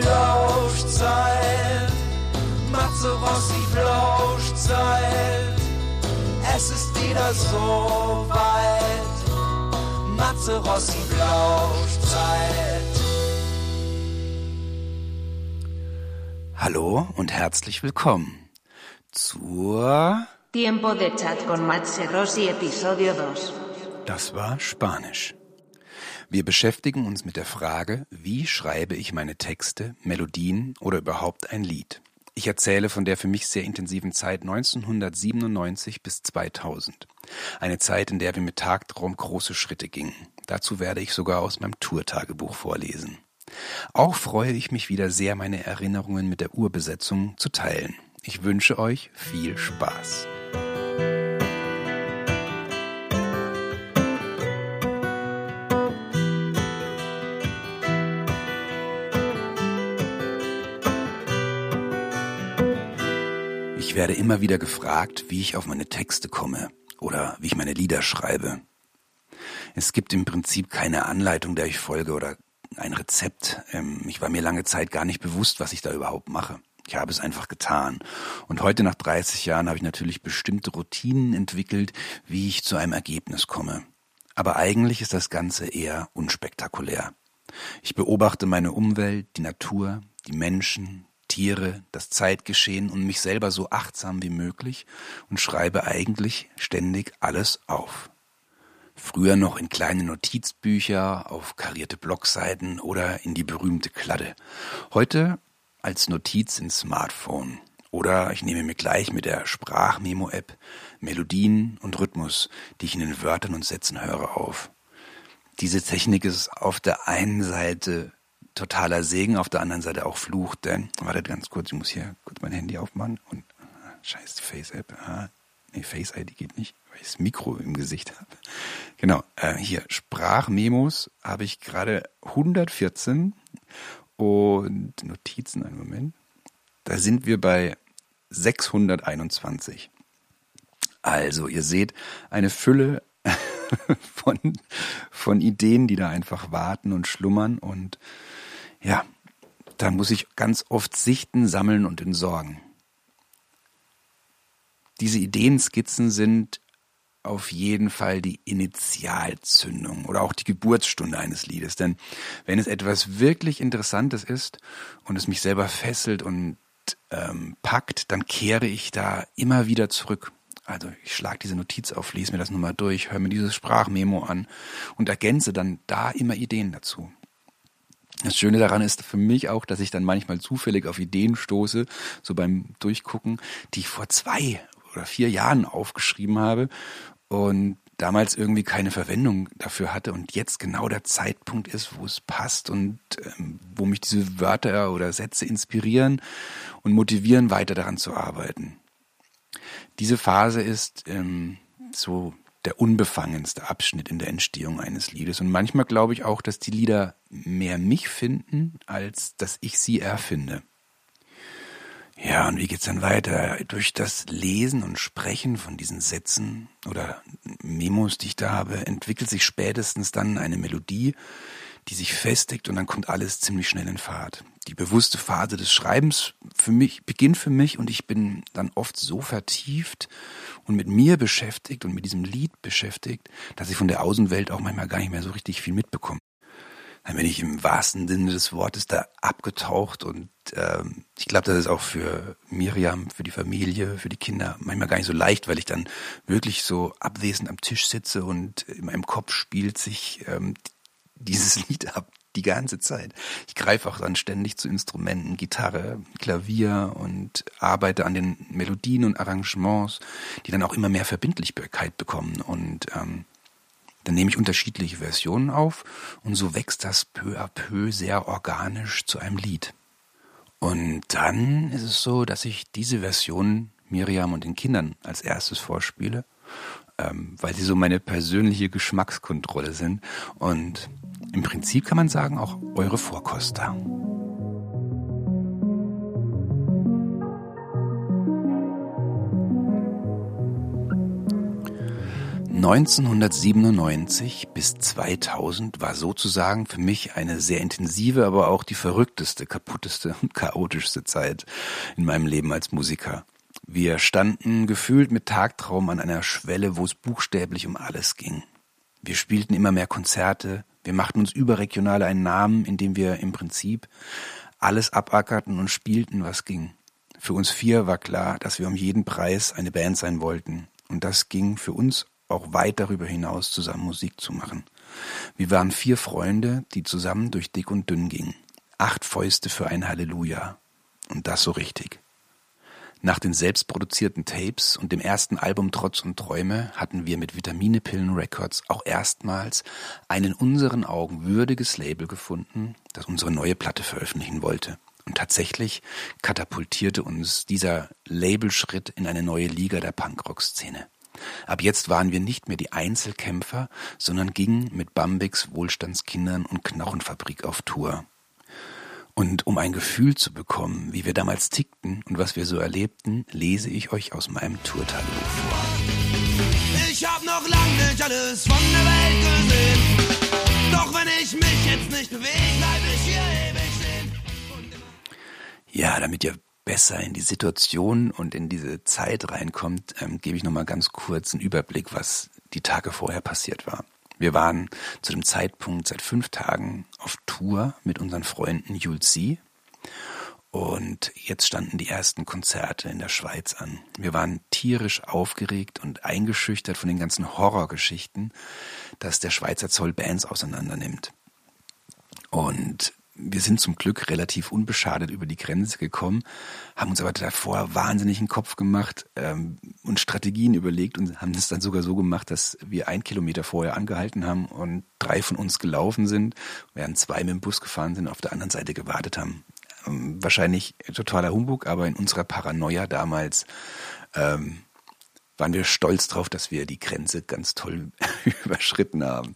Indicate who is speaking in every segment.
Speaker 1: Flauschzeit. Matze Rossi Flauschzeit. Es ist wieder so weit. Matze Rossi Flauschzeit.
Speaker 2: Hallo und herzlich willkommen zur
Speaker 3: Tiempo de Chat con Matze Rossi, Episodio 2.
Speaker 2: Das war Spanisch. Wir beschäftigen uns mit der Frage, wie schreibe ich meine Texte, Melodien oder überhaupt ein Lied. Ich erzähle von der für mich sehr intensiven Zeit 1997 bis 2000. Eine Zeit, in der wir mit Tagtraum große Schritte gingen. Dazu werde ich sogar aus meinem Tourtagebuch vorlesen. Auch freue ich mich wieder sehr, meine Erinnerungen mit der Urbesetzung zu teilen. Ich wünsche euch viel Spaß. Werde immer wieder gefragt, wie ich auf meine Texte komme oder wie ich meine Lieder schreibe. Es gibt im Prinzip keine Anleitung, der ich folge oder ein Rezept. Ähm, ich war mir lange Zeit gar nicht bewusst, was ich da überhaupt mache. Ich habe es einfach getan. Und heute nach 30 Jahren habe ich natürlich bestimmte Routinen entwickelt, wie ich zu einem Ergebnis komme. Aber eigentlich ist das Ganze eher unspektakulär. Ich beobachte meine Umwelt, die Natur, die Menschen, Tiere, das Zeitgeschehen und mich selber so achtsam wie möglich und schreibe eigentlich ständig alles auf. Früher noch in kleine Notizbücher, auf karierte Blockseiten oder in die berühmte Kladde. Heute als Notiz ins Smartphone. Oder ich nehme mir gleich mit der Sprachmemo-App Melodien und Rhythmus, die ich in den Wörtern und Sätzen höre, auf. Diese Technik ist auf der einen Seite totaler Segen, auf der anderen Seite auch Fluch, denn, wartet ganz kurz, ich muss hier kurz mein Handy aufmachen und, scheiß die Face-App, ah, nee, Face-ID geht nicht, weil ich das Mikro im Gesicht habe. Genau, äh, hier, Sprachmemos habe ich gerade 114 und Notizen, einen Moment, da sind wir bei 621. Also, ihr seht eine Fülle von, von Ideen, die da einfach warten und schlummern und ja, da muss ich ganz oft sichten, sammeln und entsorgen. Diese Ideenskizzen sind auf jeden Fall die Initialzündung oder auch die Geburtsstunde eines Liedes. Denn wenn es etwas wirklich Interessantes ist und es mich selber fesselt und ähm, packt, dann kehre ich da immer wieder zurück. Also ich schlage diese Notiz auf, lese mir das nochmal durch, höre mir dieses Sprachmemo an und ergänze dann da immer Ideen dazu. Das Schöne daran ist für mich auch, dass ich dann manchmal zufällig auf Ideen stoße, so beim Durchgucken, die ich vor zwei oder vier Jahren aufgeschrieben habe und damals irgendwie keine Verwendung dafür hatte und jetzt genau der Zeitpunkt ist, wo es passt und ähm, wo mich diese Wörter oder Sätze inspirieren und motivieren, weiter daran zu arbeiten. Diese Phase ist ähm, so der unbefangenste Abschnitt in der Entstehung eines Liedes. Und manchmal glaube ich auch, dass die Lieder mehr mich finden, als dass ich sie erfinde. Ja, und wie geht's dann weiter? Durch das Lesen und Sprechen von diesen Sätzen oder Memos, die ich da habe, entwickelt sich spätestens dann eine Melodie, die sich festigt und dann kommt alles ziemlich schnell in Fahrt. Die bewusste Phase des Schreibens für mich beginnt für mich und ich bin dann oft so vertieft und mit mir beschäftigt und mit diesem Lied beschäftigt, dass ich von der Außenwelt auch manchmal gar nicht mehr so richtig viel mitbekomme. Dann bin ich im wahrsten Sinne des Wortes da abgetaucht und ähm, ich glaube, das ist auch für Miriam, für die Familie, für die Kinder manchmal gar nicht so leicht, weil ich dann wirklich so abwesend am Tisch sitze und in meinem Kopf spielt sich ähm, dieses Lied ab die ganze Zeit. Ich greife auch dann ständig zu Instrumenten, Gitarre, Klavier und arbeite an den Melodien und Arrangements, die dann auch immer mehr Verbindlichkeit bekommen. Und ähm, dann nehme ich unterschiedliche Versionen auf und so wächst das peu à peu sehr organisch zu einem Lied. Und dann ist es so, dass ich diese Version Miriam und den Kindern als erstes vorspiele, ähm, weil sie so meine persönliche Geschmackskontrolle sind. Und im Prinzip kann man sagen, auch eure Vorkoster. 1997 bis 2000 war sozusagen für mich eine sehr intensive, aber auch die verrückteste, kaputteste und chaotischste Zeit in meinem Leben als Musiker. Wir standen gefühlt mit Tagtraum an einer Schwelle, wo es buchstäblich um alles ging. Wir spielten immer mehr Konzerte, wir machten uns überregional einen Namen, indem wir im Prinzip alles abackerten und spielten, was ging. Für uns vier war klar, dass wir um jeden Preis eine Band sein wollten. Und das ging für uns auch weit darüber hinaus, zusammen Musik zu machen. Wir waren vier Freunde, die zusammen durch dick und dünn gingen. Acht Fäuste für ein Halleluja. Und das so richtig. Nach den selbstproduzierten Tapes und dem ersten Album Trotz und Träume hatten wir mit Vitaminepillen Records auch erstmals ein in unseren Augen würdiges Label gefunden, das unsere neue Platte veröffentlichen wollte. Und tatsächlich katapultierte uns dieser Labelschritt in eine neue Liga der Punkrock-Szene. Ab jetzt waren wir nicht mehr die Einzelkämpfer, sondern gingen mit Bambix, Wohlstandskindern und Knochenfabrik auf Tour. Und um ein Gefühl zu bekommen, wie wir damals tickten und was wir so erlebten, lese ich euch aus meinem Tourtagebuch vor.
Speaker 1: Ich hab noch lange nicht alles von der Welt gesehen. Doch wenn ich mich jetzt nicht bewege, bleib ich hier ewig stehen.
Speaker 2: Ja, damit ihr besser in die Situation und in diese Zeit reinkommt, ähm, gebe ich nochmal ganz kurz einen Überblick, was die Tage vorher passiert war. Wir waren zu dem Zeitpunkt seit fünf Tagen auf Tour mit unseren Freunden Julzi. Und jetzt standen die ersten Konzerte in der Schweiz an. Wir waren tierisch aufgeregt und eingeschüchtert von den ganzen Horrorgeschichten, dass der Schweizer Zoll Bands auseinandernimmt. Und wir sind zum Glück relativ unbeschadet über die Grenze gekommen, haben uns aber davor wahnsinnig einen Kopf gemacht ähm, und Strategien überlegt und haben es dann sogar so gemacht, dass wir ein Kilometer vorher angehalten haben und drei von uns gelaufen sind, während zwei mit dem Bus gefahren sind, auf der anderen Seite gewartet haben. Ähm, wahrscheinlich totaler Humbug, aber in unserer Paranoia damals ähm, waren wir stolz drauf, dass wir die Grenze ganz toll überschritten haben.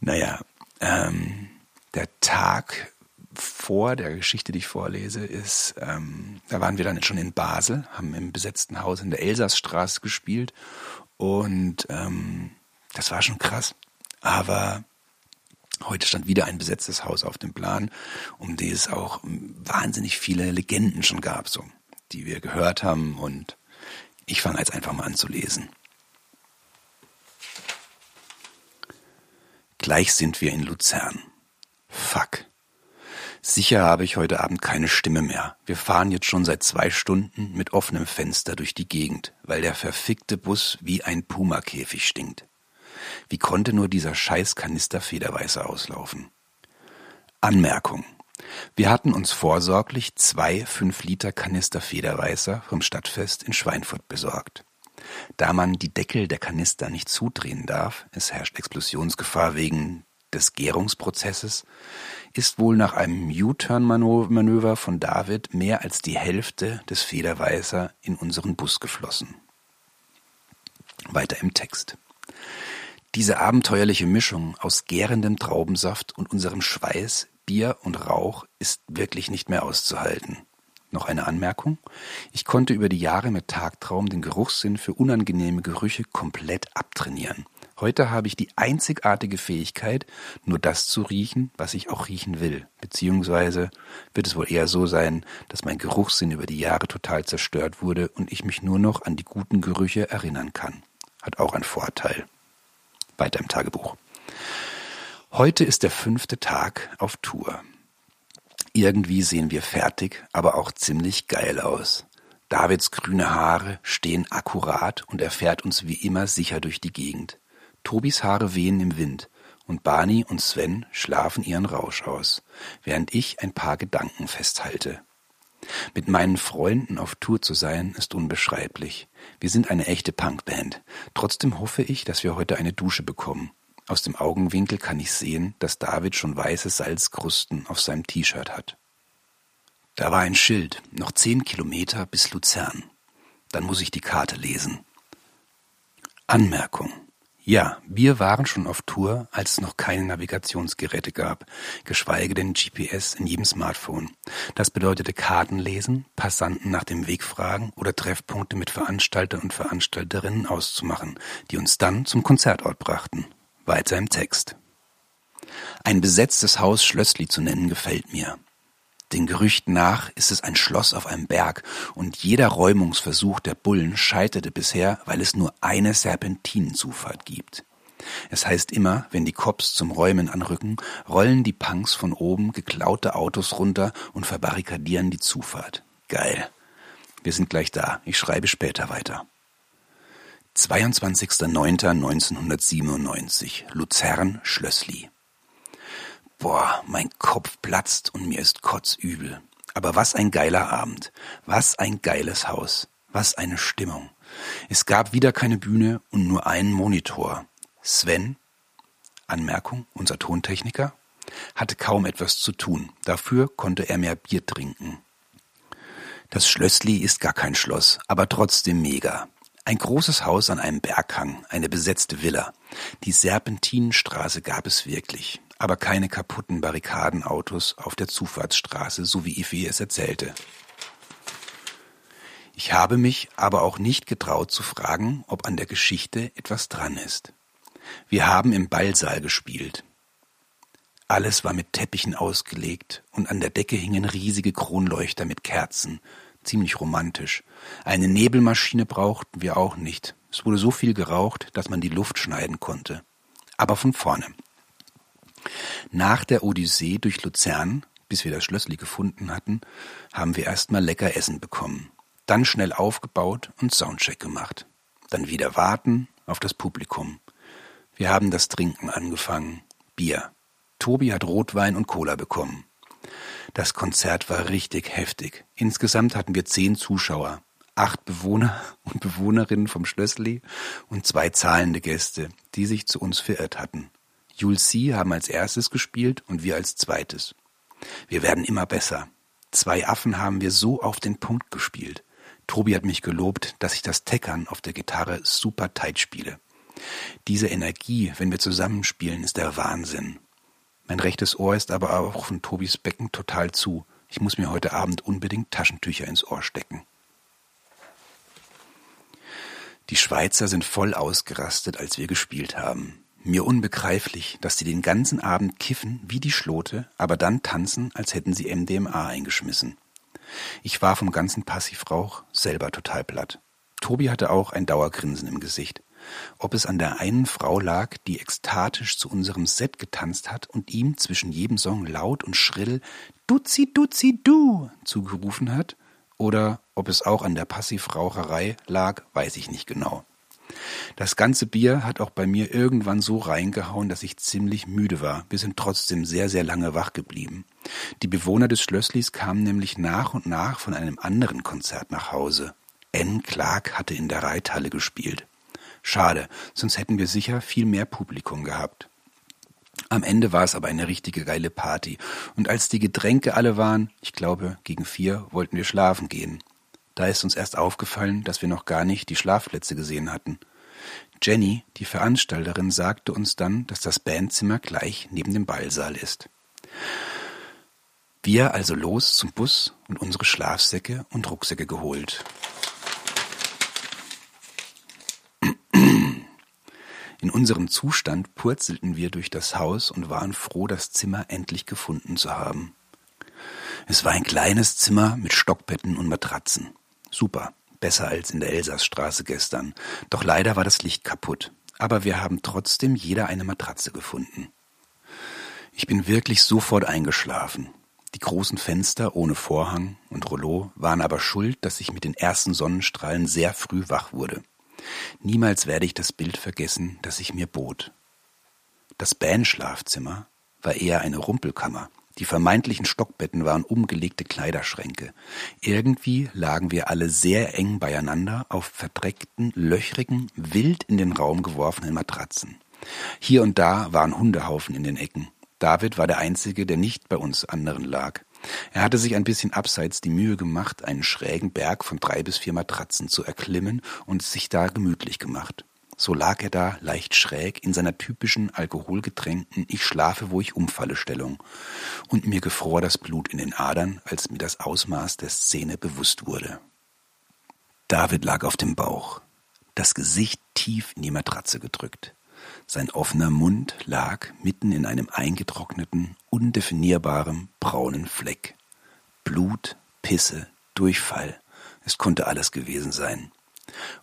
Speaker 2: Naja, ähm, der Tag vor der Geschichte, die ich vorlese, ist, ähm, da waren wir dann schon in Basel, haben im besetzten Haus in der Elsassstraße gespielt und ähm, das war schon krass. Aber heute stand wieder ein besetztes Haus auf dem Plan, um die es auch wahnsinnig viele Legenden schon gab, so, die wir gehört haben und ich fange jetzt einfach mal an zu lesen. Gleich sind wir in Luzern. Fuck. Sicher habe ich heute Abend keine Stimme mehr. Wir fahren jetzt schon seit zwei Stunden mit offenem Fenster durch die Gegend, weil der verfickte Bus wie ein Pumakäfig stinkt. Wie konnte nur dieser scheiß Kanister Federweißer auslaufen? Anmerkung. Wir hatten uns vorsorglich zwei fünf Liter Kanister Federweißer vom Stadtfest in Schweinfurt besorgt. Da man die Deckel der Kanister nicht zudrehen darf, es herrscht Explosionsgefahr wegen des Gärungsprozesses, ist wohl nach einem U-Turn-Manöver von David mehr als die Hälfte des Federweißer in unseren Bus geflossen. Weiter im Text. Diese abenteuerliche Mischung aus gärendem Traubensaft und unserem Schweiß, Bier und Rauch ist wirklich nicht mehr auszuhalten. Noch eine Anmerkung. Ich konnte über die Jahre mit Tagtraum den Geruchssinn für unangenehme Gerüche komplett abtrainieren. Heute habe ich die einzigartige Fähigkeit, nur das zu riechen, was ich auch riechen will. Beziehungsweise wird es wohl eher so sein, dass mein Geruchssinn über die Jahre total zerstört wurde und ich mich nur noch an die guten Gerüche erinnern kann. Hat auch einen Vorteil. Weiter im Tagebuch. Heute ist der fünfte Tag auf Tour. Irgendwie sehen wir fertig, aber auch ziemlich geil aus. Davids grüne Haare stehen akkurat und er fährt uns wie immer sicher durch die Gegend. Tobis Haare wehen im Wind und Barney und Sven schlafen ihren Rausch aus, während ich ein paar Gedanken festhalte. Mit meinen Freunden auf Tour zu sein, ist unbeschreiblich. Wir sind eine echte Punkband. Trotzdem hoffe ich, dass wir heute eine Dusche bekommen. Aus dem Augenwinkel kann ich sehen, dass David schon weiße Salzkrusten auf seinem T-Shirt hat. Da war ein Schild, noch zehn Kilometer bis Luzern. Dann muss ich die Karte lesen. Anmerkung. Ja, wir waren schon auf Tour, als es noch keine Navigationsgeräte gab, geschweige denn GPS in jedem Smartphone. Das bedeutete Karten lesen, Passanten nach dem Weg fragen oder Treffpunkte mit Veranstaltern und Veranstalterinnen auszumachen, die uns dann zum Konzertort brachten. Weiter im Text. Ein besetztes Haus Schlössli zu nennen gefällt mir. Den Gerüchten nach ist es ein Schloss auf einem Berg, und jeder Räumungsversuch der Bullen scheiterte bisher, weil es nur eine Serpentinenzufahrt gibt. Es heißt immer, wenn die Cops zum Räumen anrücken, rollen die Punks von oben geklaute Autos runter und verbarrikadieren die Zufahrt. Geil. Wir sind gleich da. Ich schreibe später weiter. 22.09.1997 Luzern Schlössli Boah, mein Kopf platzt und mir ist kotzübel. Aber was ein geiler Abend. Was ein geiles Haus. Was eine Stimmung. Es gab wieder keine Bühne und nur einen Monitor. Sven, Anmerkung, unser Tontechniker, hatte kaum etwas zu tun. Dafür konnte er mehr Bier trinken. Das Schlössli ist gar kein Schloss, aber trotzdem mega. Ein großes Haus an einem Berghang, eine besetzte Villa. Die Serpentinenstraße gab es wirklich aber keine kaputten Barrikadenautos auf der Zufahrtsstraße, so wie Ifi es erzählte. Ich habe mich aber auch nicht getraut zu fragen, ob an der Geschichte etwas dran ist. Wir haben im Ballsaal gespielt. Alles war mit Teppichen ausgelegt und an der Decke hingen riesige Kronleuchter mit Kerzen, ziemlich romantisch. Eine Nebelmaschine brauchten wir auch nicht. Es wurde so viel geraucht, dass man die Luft schneiden konnte. Aber von vorne. Nach der Odyssee durch Luzern, bis wir das Schlössli gefunden hatten, haben wir erstmal lecker Essen bekommen. Dann schnell aufgebaut und Soundcheck gemacht. Dann wieder warten auf das Publikum. Wir haben das Trinken angefangen. Bier. Tobi hat Rotwein und Cola bekommen. Das Konzert war richtig heftig. Insgesamt hatten wir zehn Zuschauer, acht Bewohner und Bewohnerinnen vom Schlössli und zwei zahlende Gäste, die sich zu uns verirrt hatten. Jules C. haben als erstes gespielt und wir als zweites. Wir werden immer besser. Zwei Affen haben wir so auf den Punkt gespielt. Tobi hat mich gelobt, dass ich das Teckern auf der Gitarre super tight spiele. Diese Energie, wenn wir zusammenspielen, ist der Wahnsinn. Mein rechtes Ohr ist aber auch von Tobis Becken total zu. Ich muss mir heute Abend unbedingt Taschentücher ins Ohr stecken. Die Schweizer sind voll ausgerastet, als wir gespielt haben. Mir unbegreiflich, dass sie den ganzen Abend kiffen wie die Schlote, aber dann tanzen, als hätten sie MDMA eingeschmissen. Ich war vom ganzen Passivrauch selber total platt. Tobi hatte auch ein Dauergrinsen im Gesicht. Ob es an der einen Frau lag, die ekstatisch zu unserem Set getanzt hat und ihm zwischen jedem Song laut und schrill Duzi, Duzi, Du zugerufen hat, oder ob es auch an der Passivraucherei lag, weiß ich nicht genau. Das ganze Bier hat auch bei mir irgendwann so reingehauen, dass ich ziemlich müde war. Wir sind trotzdem sehr, sehr lange wach geblieben. Die Bewohner des Schlösslis kamen nämlich nach und nach von einem anderen Konzert nach Hause. N. Clark hatte in der Reithalle gespielt. Schade, sonst hätten wir sicher viel mehr Publikum gehabt. Am Ende war es aber eine richtige geile Party. Und als die Getränke alle waren, ich glaube, gegen vier wollten wir schlafen gehen. Da ist uns erst aufgefallen, dass wir noch gar nicht die Schlafplätze gesehen hatten. Jenny, die Veranstalterin, sagte uns dann, dass das Bandzimmer gleich neben dem Ballsaal ist. Wir also los zum Bus und unsere Schlafsäcke und Rucksäcke geholt. In unserem Zustand purzelten wir durch das Haus und waren froh, das Zimmer endlich gefunden zu haben. Es war ein kleines Zimmer mit Stockbetten und Matratzen. Super, besser als in der Elsassstraße gestern. Doch leider war das Licht kaputt. Aber wir haben trotzdem jeder eine Matratze gefunden. Ich bin wirklich sofort eingeschlafen. Die großen Fenster ohne Vorhang und Rollo waren aber schuld, dass ich mit den ersten Sonnenstrahlen sehr früh wach wurde. Niemals werde ich das Bild vergessen, das sich mir bot. Das Bandschlafzimmer war eher eine Rumpelkammer, die vermeintlichen Stockbetten waren umgelegte Kleiderschränke. Irgendwie lagen wir alle sehr eng beieinander auf verdreckten, löchrigen, wild in den Raum geworfenen Matratzen. Hier und da waren Hundehaufen in den Ecken. David war der Einzige, der nicht bei uns anderen lag. Er hatte sich ein bisschen abseits die Mühe gemacht, einen schrägen Berg von drei bis vier Matratzen zu erklimmen und sich da gemütlich gemacht. So lag er da, leicht schräg, in seiner typischen alkoholgetränkten Ich schlafe, wo ich umfalle Stellung. Und mir gefror das Blut in den Adern, als mir das Ausmaß der Szene bewusst wurde. David lag auf dem Bauch, das Gesicht tief in die Matratze gedrückt. Sein offener Mund lag mitten in einem eingetrockneten, undefinierbaren braunen Fleck. Blut, Pisse, Durchfall, es konnte alles gewesen sein.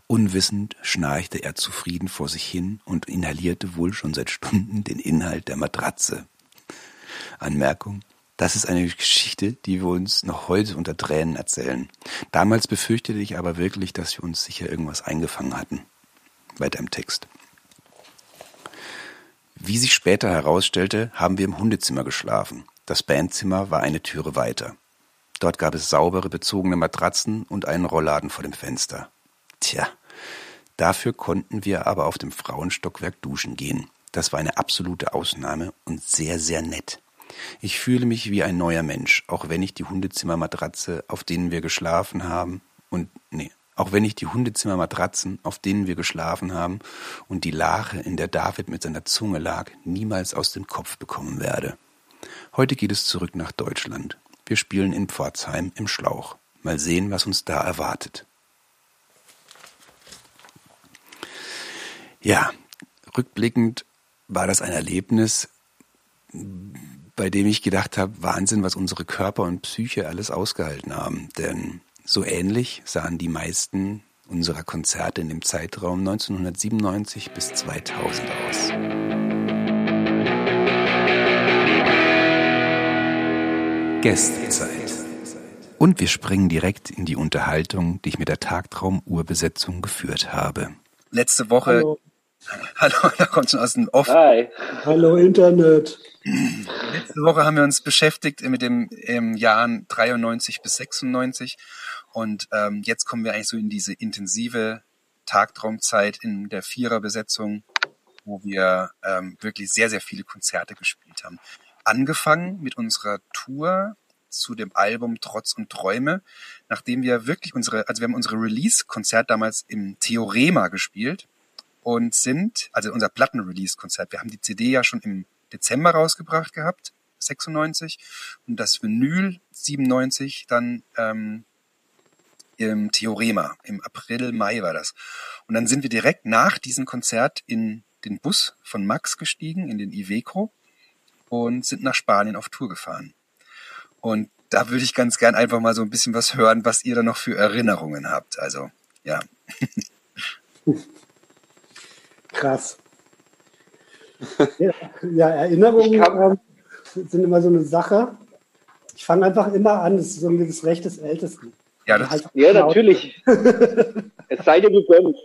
Speaker 2: Unwissend schnarchte er zufrieden vor sich hin und inhalierte wohl schon seit Stunden den Inhalt der Matratze. Anmerkung, das ist eine Geschichte, die wir uns noch heute unter Tränen erzählen. Damals befürchtete ich aber wirklich, dass wir uns sicher irgendwas eingefangen hatten. Weiter im Text. Wie sich später herausstellte, haben wir im Hundezimmer geschlafen. Das Bandzimmer war eine Türe weiter. Dort gab es saubere bezogene Matratzen und einen Rollladen vor dem Fenster. Tja, dafür konnten wir aber auf dem Frauenstockwerk duschen gehen. Das war eine absolute Ausnahme und sehr, sehr nett. Ich fühle mich wie ein neuer Mensch, auch wenn ich die Hundezimmermatratze, auf denen wir geschlafen haben, und nee, auch wenn ich die Hundezimmermatratzen, auf denen wir geschlafen haben, und die Lache, in der David mit seiner Zunge lag, niemals aus dem Kopf bekommen werde. Heute geht es zurück nach Deutschland. Wir spielen in Pforzheim im Schlauch. Mal sehen, was uns da erwartet. Ja, rückblickend war das ein Erlebnis, bei dem ich gedacht habe, Wahnsinn, was unsere Körper und Psyche alles ausgehalten haben. Denn so ähnlich sahen die meisten unserer Konzerte in dem Zeitraum 1997 bis 2000 aus. Gästezeit. Und wir springen direkt in die Unterhaltung, die ich mit der Tagtraum-Urbesetzung geführt habe. Letzte Woche Hallo. Hallo, da kommt schon aus dem Off.
Speaker 4: Hi.
Speaker 5: Hallo Internet.
Speaker 2: Letzte Woche haben wir uns beschäftigt mit dem im Jahren 93 bis 96 und ähm, jetzt kommen wir eigentlich so in diese intensive Tagtraumzeit in der Viererbesetzung, wo wir ähm, wirklich sehr, sehr viele Konzerte gespielt haben. Angefangen mit unserer Tour zu dem Album Trotz und Träume, nachdem wir wirklich unsere, also wir haben unsere Release-Konzert damals im Theorema gespielt und sind, also unser Platten-Release-Konzert, wir haben die CD ja schon im Dezember rausgebracht gehabt, 96, und das Vinyl 97 dann ähm, im Theorema, im April, Mai war das. Und dann sind wir direkt nach diesem Konzert in den Bus von Max gestiegen, in den Iveco, und sind nach Spanien auf Tour gefahren. Und da würde ich ganz gern einfach mal so ein bisschen was hören, was ihr da noch für Erinnerungen habt. Also, ja.
Speaker 5: Krass. ja, ja, Erinnerungen ähm, sind immer so eine Sache. Ich fange einfach immer an, das ist irgendwie das Recht des Ältesten.
Speaker 4: Ja, das halt ja natürlich. es sei dir gegönnt.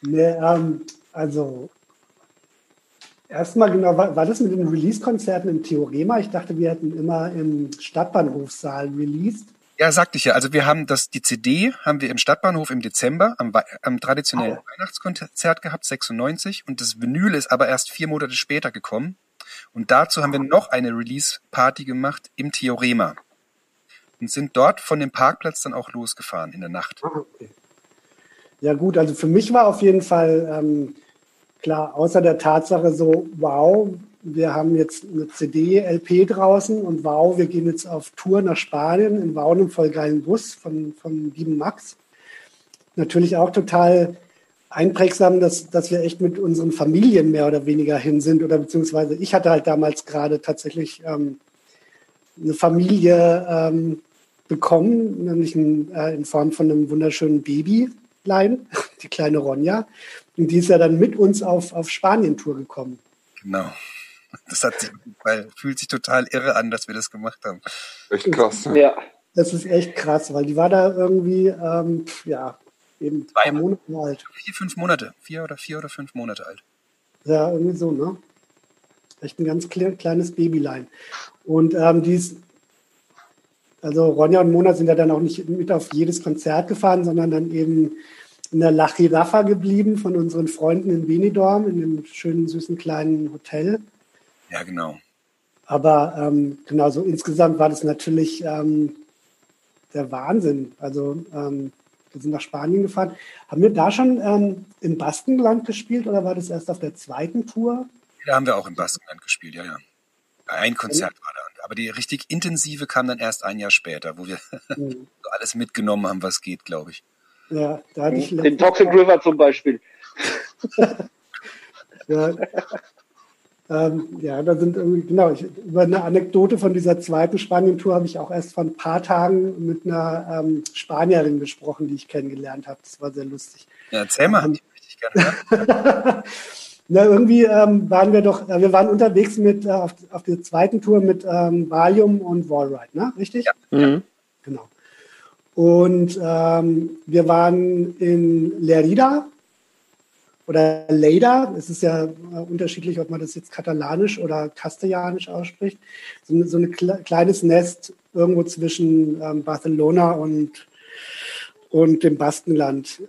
Speaker 5: nee, ähm, also erstmal genau, war, war das mit den Release-Konzerten im Theorema? Ich dachte, wir hätten immer im Stadtbahnhofsaal released.
Speaker 2: Ja, sagte ich ja. Also wir haben das, die CD haben wir im Stadtbahnhof im Dezember am, am traditionellen oh. Weihnachtskonzert gehabt, 96. Und das Vinyl ist aber erst vier Monate später gekommen. Und dazu haben wir noch eine Release-Party gemacht im Theorema. Und sind dort von dem Parkplatz dann auch losgefahren in der Nacht. Ah, okay.
Speaker 5: Ja gut, also für mich war auf jeden Fall ähm, klar, außer der Tatsache so, wow, wir haben jetzt eine CD, LP draußen und wow, wir gehen jetzt auf Tour nach Spanien in wow, einem voll geilen Bus von, von lieben Max. Natürlich auch total einprägsam, dass, dass wir echt mit unseren Familien mehr oder weniger hin sind oder beziehungsweise ich hatte halt damals gerade tatsächlich ähm, eine Familie ähm, bekommen, nämlich ein, äh, in Form von einem wunderschönen Babylein, die kleine Ronja. Und die ist ja dann mit uns auf, auf Spanien-Tour gekommen.
Speaker 2: Genau. Das hat sich, weil, fühlt sich total irre an, dass wir das gemacht haben.
Speaker 4: Echt krass. Ne? Ja.
Speaker 5: Das ist echt krass, weil die war da irgendwie, ähm, ja, eben
Speaker 2: zwei Monate alt. Vier, fünf Monate. Vier oder vier oder fünf Monate alt.
Speaker 5: Ja, irgendwie so, ne? Echt ein ganz kleines Babylein. Und ähm, die ist, also Ronja und Mona sind ja dann auch nicht mit auf jedes Konzert gefahren, sondern dann eben in der La geblieben von unseren Freunden in Benidorm, in dem schönen, süßen kleinen Hotel.
Speaker 2: Ja, genau.
Speaker 5: Aber ähm, genau so insgesamt war das natürlich ähm, der Wahnsinn. Also ähm, wir sind nach Spanien gefahren. Haben wir da schon ähm, im Baskenland gespielt oder war das erst auf der zweiten Tour?
Speaker 2: Da haben wir auch im Baskenland gespielt, ja, ja. Ein Konzert war da. Aber die richtig intensive kam dann erst ein Jahr später, wo wir
Speaker 5: Mhm.
Speaker 2: alles mitgenommen haben, was geht, glaube ich.
Speaker 5: Ja, da hatte ich
Speaker 4: Den Toxic River zum Beispiel.
Speaker 5: Ja, ähm, ja da sind irgendwie, genau, ich, über eine Anekdote von dieser zweiten Spanien-Tour habe ich auch erst vor ein paar Tagen mit einer ähm, Spanierin gesprochen, die ich kennengelernt habe. Das war sehr lustig.
Speaker 2: Ja, erzähl mal, die möchte ich gerne.
Speaker 5: Na, irgendwie ähm, waren wir doch, äh, wir waren unterwegs mit äh, auf, auf der zweiten Tour mit ähm, Valium und Wallride, ne? Richtig?
Speaker 6: Mhm.
Speaker 5: Genau. Und ähm, wir waren in Lerida oder Lleida. Es ist ja äh, unterschiedlich, ob man das jetzt katalanisch oder kastellanisch ausspricht. So, ein- so ein kle kleines Nest irgendwo zwischen ähm, Barcelona und, und dem Baskenland,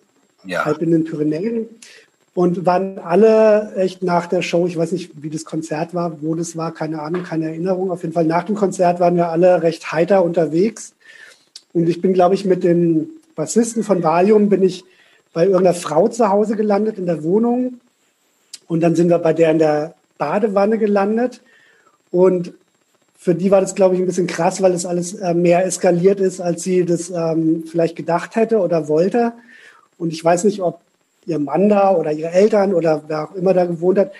Speaker 2: Ja,
Speaker 5: halb in den Pyrenäen. Und waren alle echt nach der Show, ich weiß nicht, wie das Konzert war, wo das war, keine Ahnung, keine Erinnerung. Auf jeden Fall nach dem Konzert waren wir alle recht heiter unterwegs. Und ich bin, glaube ich, mit dem Bassisten von Valium bin ich bei irgendeiner Frau zu Hause gelandet in der Wohnung. Und dann sind wir bei der in der Badewanne gelandet. Und für die war das, glaube ich, ein bisschen krass, weil es alles äh, mehr eskaliert ist, als sie das ähm, vielleicht gedacht hätte oder wollte. Und ich weiß nicht, ob ihr Mann da oder ihre Eltern oder wer auch immer da gewohnt hat.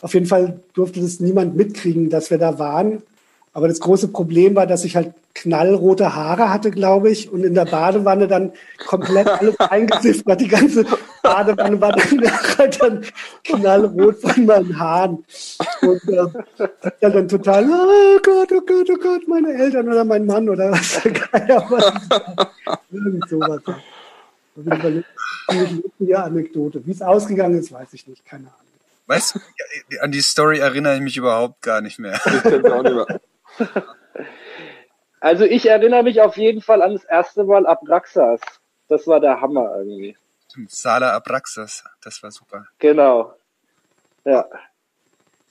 Speaker 5: Auf jeden Fall durfte das niemand mitkriegen, dass wir da waren. Aber das große Problem war, dass ich halt knallrote Haare hatte, glaube ich, und in der Badewanne dann komplett alles eingesifft war. Die ganze Badewanne war dann, halt dann knallrot von meinen Haaren. Und äh, ich war dann total, oh Gott, oh Gott, oh Gott, meine Eltern oder mein Mann oder was der Geier war. Irgend sowas. Eine ziemlich lustige Anekdote. Wie es ausgegangen ist, weiß ich nicht, keine Ahnung.
Speaker 2: weißt du, ja, an die Story erinnere ich mich überhaupt gar nicht mehr.
Speaker 6: Ich kenn's auch nicht mehr.
Speaker 4: Also ich erinnere mich auf jeden Fall an das erste Mal Abraxas. Das war der Hammer irgendwie.
Speaker 2: Sala Abraxas, das war super.
Speaker 4: Genau. Ja.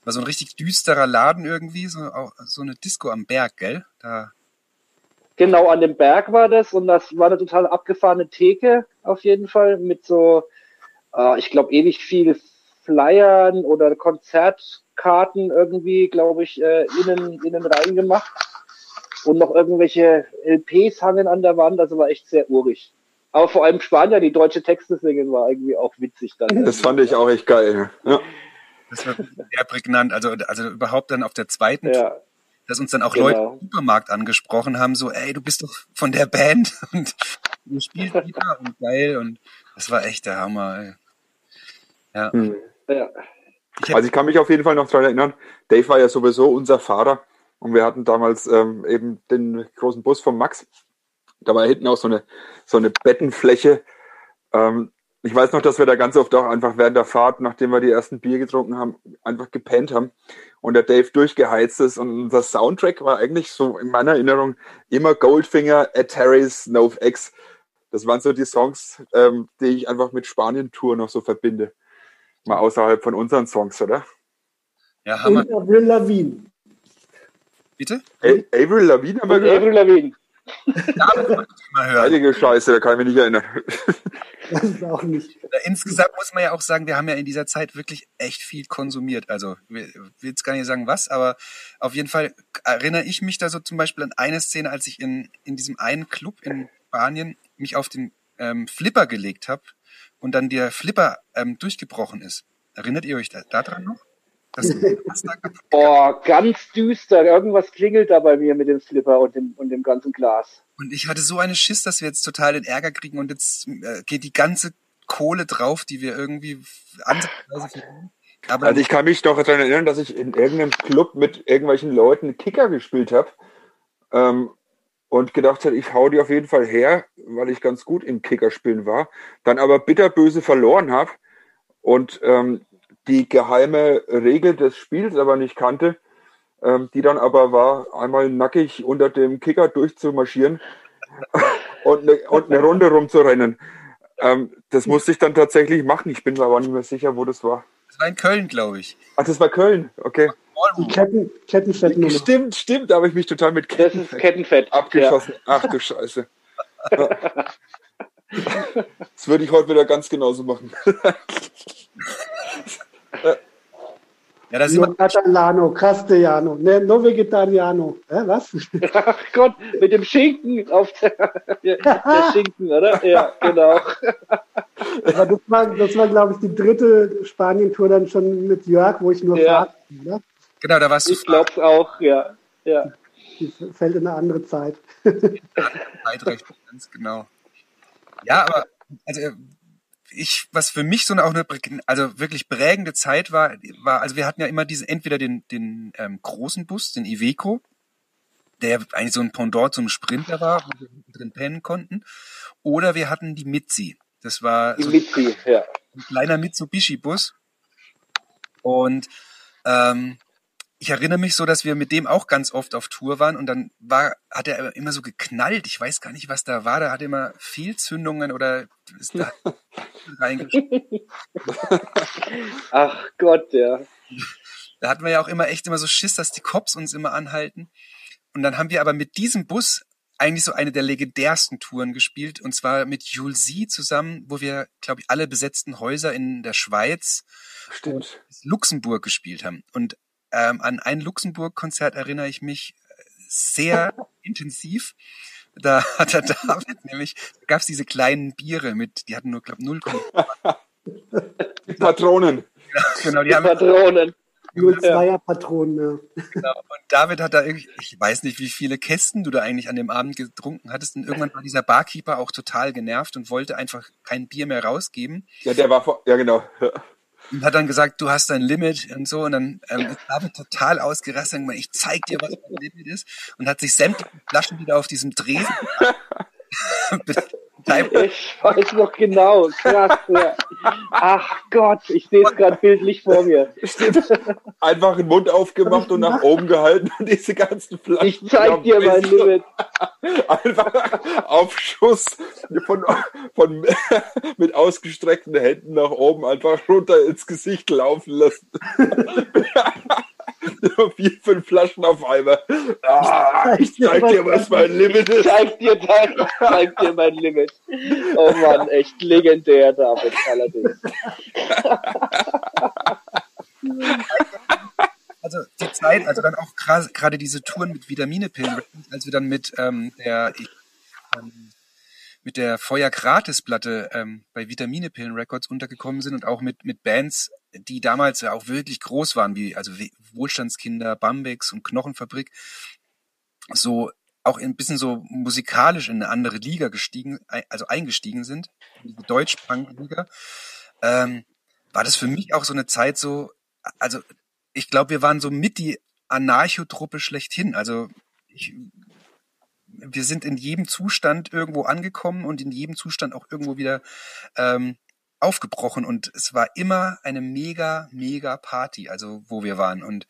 Speaker 2: War so ein richtig düsterer Laden irgendwie, so, so eine Disco am Berg, gell? Da,
Speaker 4: Genau, an dem Berg war das und das war eine total abgefahrene Theke auf jeden Fall mit so, äh, ich glaube, ewig viel Flyern oder Konzertkarten irgendwie, glaube ich, äh, innen, innen rein gemacht und noch irgendwelche LPs hangen an der Wand, also war echt sehr urig. Aber vor allem Spanier, die deutsche Texte singen, war irgendwie auch witzig dann.
Speaker 6: Das fand ich auch echt geil. Ja.
Speaker 2: das war sehr prägnant. Also, also überhaupt dann auf der zweiten,
Speaker 4: Ja,
Speaker 2: dass uns dann auch
Speaker 4: Genau.
Speaker 2: Leute im Supermarkt angesprochen haben, so, ey, du bist doch von der Band und du spielst wieder und geil und das war echt der Hammer. Ey. Ja.
Speaker 6: Hm.
Speaker 4: ja.
Speaker 6: Also ich kann mich auf jeden Fall noch daran erinnern, Dave war ja sowieso unser Fahrer und wir hatten damals ähm, eben den großen Bus von Max. Da war hinten auch so eine, so eine Bettenfläche. Ähm, ich weiß noch, dass wir da ganz oft auch einfach während der Fahrt, nachdem wir die ersten Bier getrunken haben, einfach gepennt haben und der Dave durchgeheizt ist. Und unser Soundtrack war eigentlich so in meiner Erinnerung immer Goldfinger, Ataris, NoFX. Das waren so die Songs, ähm, die ich einfach mit Spanien-Tour noch so verbinde. Mal außerhalb von unseren Songs, oder?
Speaker 2: Ja, Hammer.
Speaker 5: Und Avril Lavigne.
Speaker 2: Bitte?
Speaker 6: A- Avril Lavigne haben wir gehört?
Speaker 4: Avril Lavigne.
Speaker 2: Mal hören.
Speaker 6: Heilige Scheiße, da kann ich mich nicht erinnern.
Speaker 5: Das ist auch nicht.
Speaker 2: Insgesamt muss man ja auch sagen, wir haben ja in dieser Zeit wirklich echt viel konsumiert. Also, ich will jetzt gar nicht sagen was, aber auf jeden Fall erinnere ich mich da so zum Beispiel an eine Szene, als ich in, in diesem einen Club in Spanien mich auf den ähm, Flipper gelegt habe und dann der Flipper ähm, durchgebrochen ist. Erinnert ihr euch da, daran noch?
Speaker 4: Boah, ganz düster. Irgendwas klingelt da bei mir mit dem Flipper und dem, und dem ganzen Glas.
Speaker 2: Und ich hatte so eine Schiss, dass wir jetzt total den Ärger kriegen und jetzt äh, geht die ganze Kohle drauf, die wir irgendwie ansatzweise verdienen. Aber
Speaker 6: Also ich kann mich noch daran erinnern, dass ich in irgendeinem Club mit irgendwelchen Leuten Kicker gespielt habe ähm, und gedacht habe, ich hau die auf jeden Fall her, weil ich ganz gut im Kickerspielen war. Dann aber bitterböse verloren habe und ähm, die geheime Regel des Spiels aber nicht kannte, ähm, die dann aber war, einmal nackig unter dem Kicker durchzumarschieren und eine, und eine Runde rumzurennen. Ähm, das musste ich dann tatsächlich machen. Ich bin mir aber nicht mehr sicher, wo das war.
Speaker 2: Das war in Köln, glaube ich.
Speaker 6: Ach, das war Köln, okay.
Speaker 5: Die Ketten, Kettenfettnummer.
Speaker 6: Stimmt, stimmt, da habe ich mich total mit
Speaker 4: Das
Speaker 6: Ketten
Speaker 4: ist Kettenfett.
Speaker 6: abgeschossen. Ach du Scheiße. Das würde ich heute wieder ganz genauso machen.
Speaker 2: Ja, da sind
Speaker 5: No
Speaker 2: wir,
Speaker 5: Catalano, Castellano, ne, no Vegetariano. Äh, was?
Speaker 4: Ach Gott, mit dem Schinken auf der, der Schinken, oder? Ja, genau.
Speaker 5: Aber das war, das war glaube ich, die dritte Spanien-Tour dann schon mit Jörg, wo ich nur
Speaker 4: Ja.
Speaker 5: Fahrt. Ne?
Speaker 2: genau, da warst du
Speaker 4: Ich glaub's auch, ja. Ja.
Speaker 5: Die fällt in eine andere Zeit.
Speaker 2: Zeitrecht, ganz genau. Ja, aber also ich, was für mich so eine auch eine also wirklich prägende Zeit war, war, also wir hatten ja immer diese entweder den den ähm, großen Bus, den Iveco, der eigentlich so ein Pendant zum Sprinter war, wo wir drin pennen konnten, oder wir hatten die Mitzi. Das war
Speaker 4: Die
Speaker 2: so
Speaker 4: Mitzi, ja.
Speaker 2: ein kleiner Mitsubishi-Bus. Und ähm, ich erinnere mich so, dass wir mit dem auch ganz oft auf Tour waren und dann war, hat er immer so geknallt. Ich weiß gar nicht, was da war. Da hat er immer Fehlzündungen oder ist da reingeschrieben.
Speaker 4: Ach Gott, ja.
Speaker 2: Da hatten wir ja auch immer echt immer so Schiss, dass die Cops uns immer anhalten. Und dann haben wir aber mit diesem Bus eigentlich so eine der legendärsten Touren gespielt und zwar mit Jules Sie zusammen, wo wir, glaube ich, alle besetzten Häuser in der Schweiz
Speaker 6: Stimmt.
Speaker 2: Luxemburg gespielt haben. Und ähm, an ein Luxemburg-Konzert erinnere ich mich sehr intensiv. Da hat der David nämlich, da gab es diese kleinen Biere mit, die hatten nur, glaube 0,
Speaker 6: Die Patronen.
Speaker 2: genau, die
Speaker 4: Die
Speaker 2: haben,
Speaker 4: Patronen.
Speaker 5: 02er Patronen. Ja.
Speaker 2: genau. Und David hat da irgendwie, ich weiß nicht, wie viele Kästen du da eigentlich an dem Abend getrunken hattest. Und irgendwann war dieser Barkeeper auch total genervt und wollte einfach kein Bier mehr rausgeben.
Speaker 6: Ja, der war vor, ja genau.
Speaker 2: Und hat dann gesagt, du hast dein Limit und so. Und dann ähm, ist David total ausgerastet und ich zeig dir, was mein Limit ist. Und hat sich sämtliche Flaschen wieder auf diesem Dresen.
Speaker 4: Ich weiß noch genau. Krass, ja. Ach Gott, ich sehe es gerade bildlich vor mir.
Speaker 6: Einfach den Mund aufgemacht und nach oben gehalten und diese ganzen Flaschen.
Speaker 4: Ich zeig dir mein Limit.
Speaker 6: Einfach auf Schuss von, von, mit ausgestreckten Händen nach oben einfach runter ins Gesicht laufen lassen. Vier, fünf Flaschen auf einmal. Ah, ich zeig dir, was mein Limit
Speaker 4: Ich
Speaker 6: ist.
Speaker 4: zeig dir, dein, ich zeig dir mein Limit. Oh Mann, echt legendär, David, allerdings.
Speaker 2: also die Zeit, also dann auch gerade diese Touren mit Vitaminepillen, als wir dann mit ähm, der ich, ähm, mit der Feuer Gratis Platte ähm, bei Vitaminepillen Records untergekommen sind und auch mit mit Bands, die damals ja auch wirklich groß waren, wie also Wohlstandskinder, Bambex und Knochenfabrik, so auch ein bisschen so musikalisch in eine andere Liga gestiegen, also eingestiegen sind, in die Deutsch-Punk-Liga, ähm, war das für mich auch so eine Zeit so, also ich glaube, wir waren so mit die Anarchotruppe schlechthin. Also ich, wir sind in jedem Zustand irgendwo angekommen und in jedem Zustand auch irgendwo wieder ähm, aufgebrochen. Und es war immer eine mega, mega Party, also wo wir waren. Und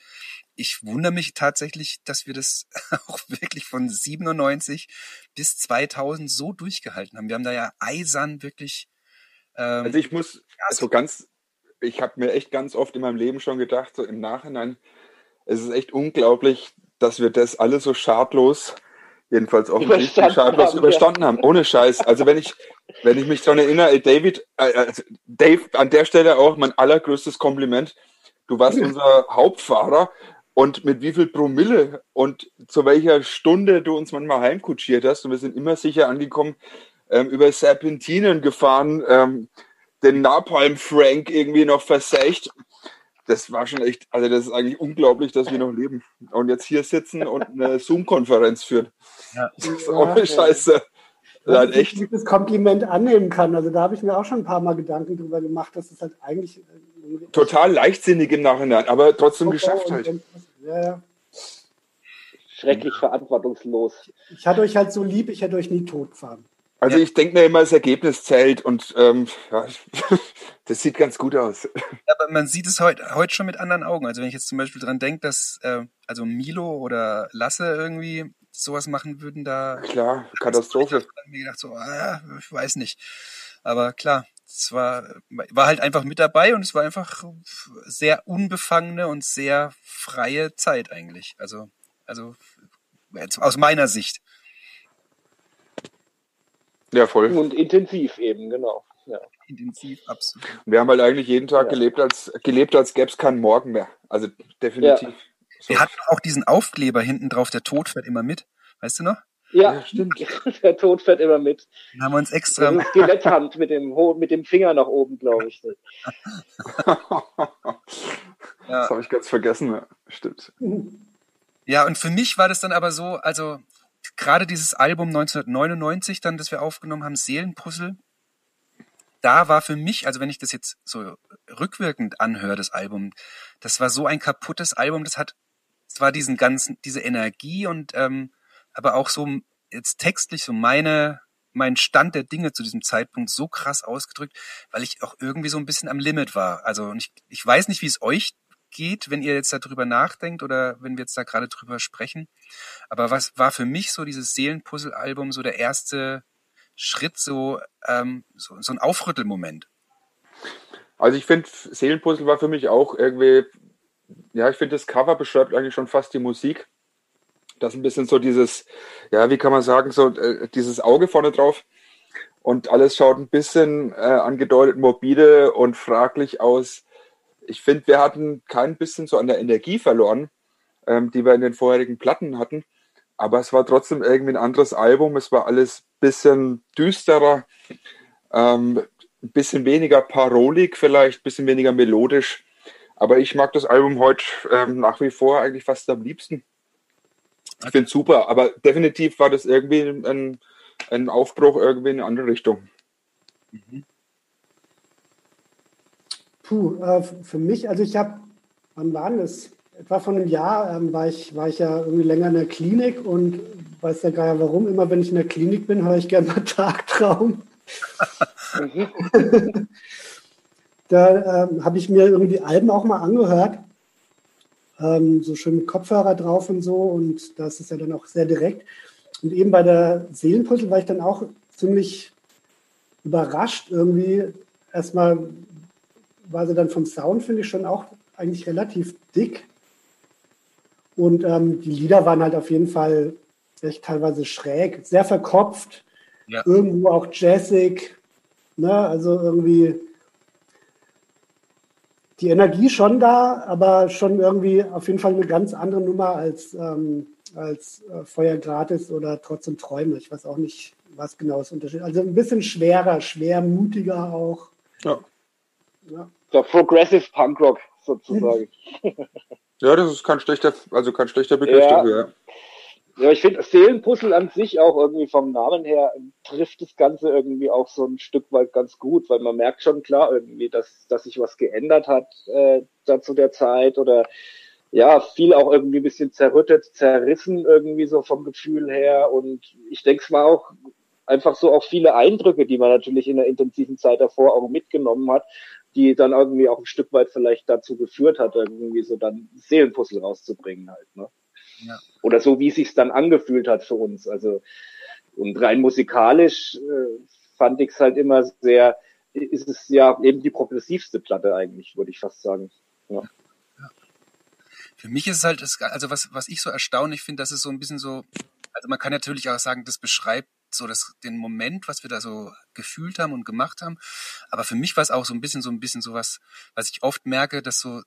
Speaker 2: ich wundere mich tatsächlich, dass wir das auch wirklich von 97 bis 2000 so durchgehalten haben. Wir haben da ja eisern wirklich. Ähm,
Speaker 6: Also ich muss so ganz, ich habe mir echt ganz oft in meinem Leben schon gedacht, so im Nachhinein, es ist echt unglaublich, dass wir das alles so schadlos, jedenfalls offensichtlich schadlos
Speaker 4: haben,
Speaker 6: überstanden haben. Ohne Scheiß. Also wenn ich, wenn ich mich daran erinnere, David, äh, also Dave, an der Stelle auch mein allergrößtes Kompliment. Du warst unser Hauptfahrer und mit wie viel Promille und zu welcher Stunde du uns manchmal heimkutschiert hast und wir sind immer sicher angekommen, ähm, über Serpentinen gefahren, ähm, den Napalm Frank irgendwie noch versächt. Das war schon echt, also das ist eigentlich unglaublich, dass wir noch leben und jetzt hier sitzen und eine Zoom-Konferenz führen.
Speaker 2: Ja.
Speaker 6: Das ist ohne Scheiße. Das ist halt
Speaker 5: Dass ich
Speaker 6: echt.
Speaker 5: dieses Kompliment annehmen kann. Also da habe ich mir auch schon ein paar Mal Gedanken drüber gemacht, dass es halt eigentlich äh,
Speaker 6: Total leichtsinnig im Nachhinein, aber trotzdem geschafft
Speaker 5: und-
Speaker 6: halt.
Speaker 5: und- Ja, ja.
Speaker 4: Schrecklich verantwortungslos.
Speaker 5: Ich hatte euch halt so lieb, ich hätte euch nie tot gefahren.
Speaker 6: Also
Speaker 2: Ja.
Speaker 6: ich denke mir immer, das Ergebnis zählt und ähm, ja, das sieht ganz gut aus.
Speaker 2: aber man sieht es heute heute schon mit anderen Augen. Also wenn ich jetzt zum Beispiel dran denke, dass äh, also Milo oder Lasse irgendwie sowas machen würden, da
Speaker 6: Klar, Katastrophe.
Speaker 2: ich mir gedacht so, ah, ich weiß nicht. Aber klar, es war war halt einfach mit dabei und es war einfach sehr unbefangene und sehr freie Zeit eigentlich. Also also aus meiner Sicht.
Speaker 6: Ja, voll.
Speaker 4: Und intensiv eben, genau. Ja.
Speaker 2: Intensiv, absolut.
Speaker 6: Wir haben halt eigentlich jeden Tag
Speaker 4: Ja.
Speaker 6: gelebt, als gelebt, als gäbe es keinen Morgen mehr. Also definitiv. So.
Speaker 2: Wir hatten auch diesen Aufkleber hinten drauf, der Tod fährt immer mit. Weißt du noch?
Speaker 4: Ja,
Speaker 6: Ja, stimmt.
Speaker 4: der Tod fährt immer mit.
Speaker 2: Den haben wir uns
Speaker 4: Das
Speaker 2: extra.
Speaker 4: ist Skeletthand mit dem, Ho- mit dem Finger nach oben, glaube ich.
Speaker 6: Das habe ich ganz vergessen. Ja. Stimmt.
Speaker 2: Ja, und für mich war das dann aber so, also gerade dieses Album 1999 dann, das wir aufgenommen haben, Seelenpuzzle, da war für mich, also wenn ich das jetzt so rückwirkend anhöre, das Album, das war so ein kaputtes Album, das hat, es war diesen ganzen, diese Energie und ähm, aber auch so jetzt textlich so meine, mein Stand der Dinge zu diesem Zeitpunkt so krass ausgedrückt, weil ich auch irgendwie so ein bisschen am Limit war. Also ich, ich weiß nicht, wie es euch geht, wenn ihr jetzt darüber nachdenkt oder wenn wir jetzt da gerade drüber sprechen. Aber was war für mich so dieses Seelenpuzzle-Album so der erste Schritt, so, ähm, so, so ein Aufrüttelmoment?
Speaker 6: Also ich finde, Seelenpuzzle war für mich auch irgendwie, ja, ich finde, das Cover beschreibt eigentlich schon fast die Musik. Das ist ein bisschen so dieses, ja, wie kann man sagen, so äh, dieses Auge vorne drauf. Und alles schaut ein bisschen äh, angedeutet morbide und fraglich aus. Ich finde, wir hatten kein bisschen so an der Energie verloren, ähm, die wir in den vorherigen Platten hatten. Aber es war trotzdem irgendwie ein anderes Album. Es war alles ein bisschen düsterer, ähm, ein bisschen weniger parolig vielleicht, ein bisschen weniger melodisch. Aber ich mag das Album heute ähm, nach wie vor eigentlich fast am liebsten. Ich finde es super, aber definitiv war das irgendwie ein, ein Aufbruch irgendwie in eine andere Richtung.
Speaker 5: Puh, äh, für mich, also ich habe, wann war das? Etwa vor einem Jahr ähm, war, ich, war ich ja irgendwie länger in der Klinik und weiß ja gar nicht warum. Immer wenn ich in der Klinik bin, höre ich gerne mal Tagtraum. da ähm, habe ich mir irgendwie Alben auch mal angehört. Ähm, so schön mit Kopfhörer drauf und so. Und das ist ja dann auch sehr direkt. Und eben bei der Seelenpuzzle war ich dann auch ziemlich überrascht irgendwie. Erstmal war sie dann vom Sound, finde ich, schon auch eigentlich relativ dick. Und ähm, die Lieder waren halt auf jeden Fall echt teilweise schräg, sehr verkopft,
Speaker 2: Ja.
Speaker 5: irgendwo auch jazzig. Ne? Also irgendwie die Energie schon da, aber schon irgendwie auf jeden Fall eine ganz andere Nummer als, ähm, als äh, Feuer gratis oder trotzdem Träume. Ich weiß auch nicht, was genau das Unterschied ist. Also ein bisschen schwerer, schwermutiger auch.
Speaker 6: Ja.
Speaker 5: Ja.
Speaker 4: So Progressive Punk Rock sozusagen.
Speaker 6: Ja, das ist kein schlechter, also kein schlechter Begriff
Speaker 4: Ja.
Speaker 6: dafür. Ja.
Speaker 4: Ja, ich finde Seelenpuzzle an sich auch irgendwie vom Namen her trifft das Ganze irgendwie auch so ein Stück weit ganz gut, weil man merkt schon klar irgendwie, dass, dass sich was geändert hat äh, da zu der Zeit oder ja, viel auch irgendwie ein bisschen zerrüttet, zerrissen irgendwie so vom Gefühl her und ich denke es war auch einfach so auch viele Eindrücke, die man natürlich in der intensiven Zeit davor auch mitgenommen hat, die dann irgendwie auch ein Stück weit vielleicht dazu geführt hat, irgendwie so dann Seelenpuzzle rauszubringen halt, ne?
Speaker 2: Ja.
Speaker 4: Oder so, wie es sich dann angefühlt hat für uns. Also und rein musikalisch äh, fand ich es halt immer sehr, ist es ja eben die progressivste Platte eigentlich, würde ich fast sagen. Ja.
Speaker 2: Für mich ist es halt, also was, was ich so erstaunlich finde, das ist so ein bisschen so, also man kann natürlich auch sagen, das beschreibt so das, den Moment, was wir da so gefühlt haben und gemacht haben. Aber für mich war es auch so ein bisschen so ein bisschen sowas, was ich oft merke, dass so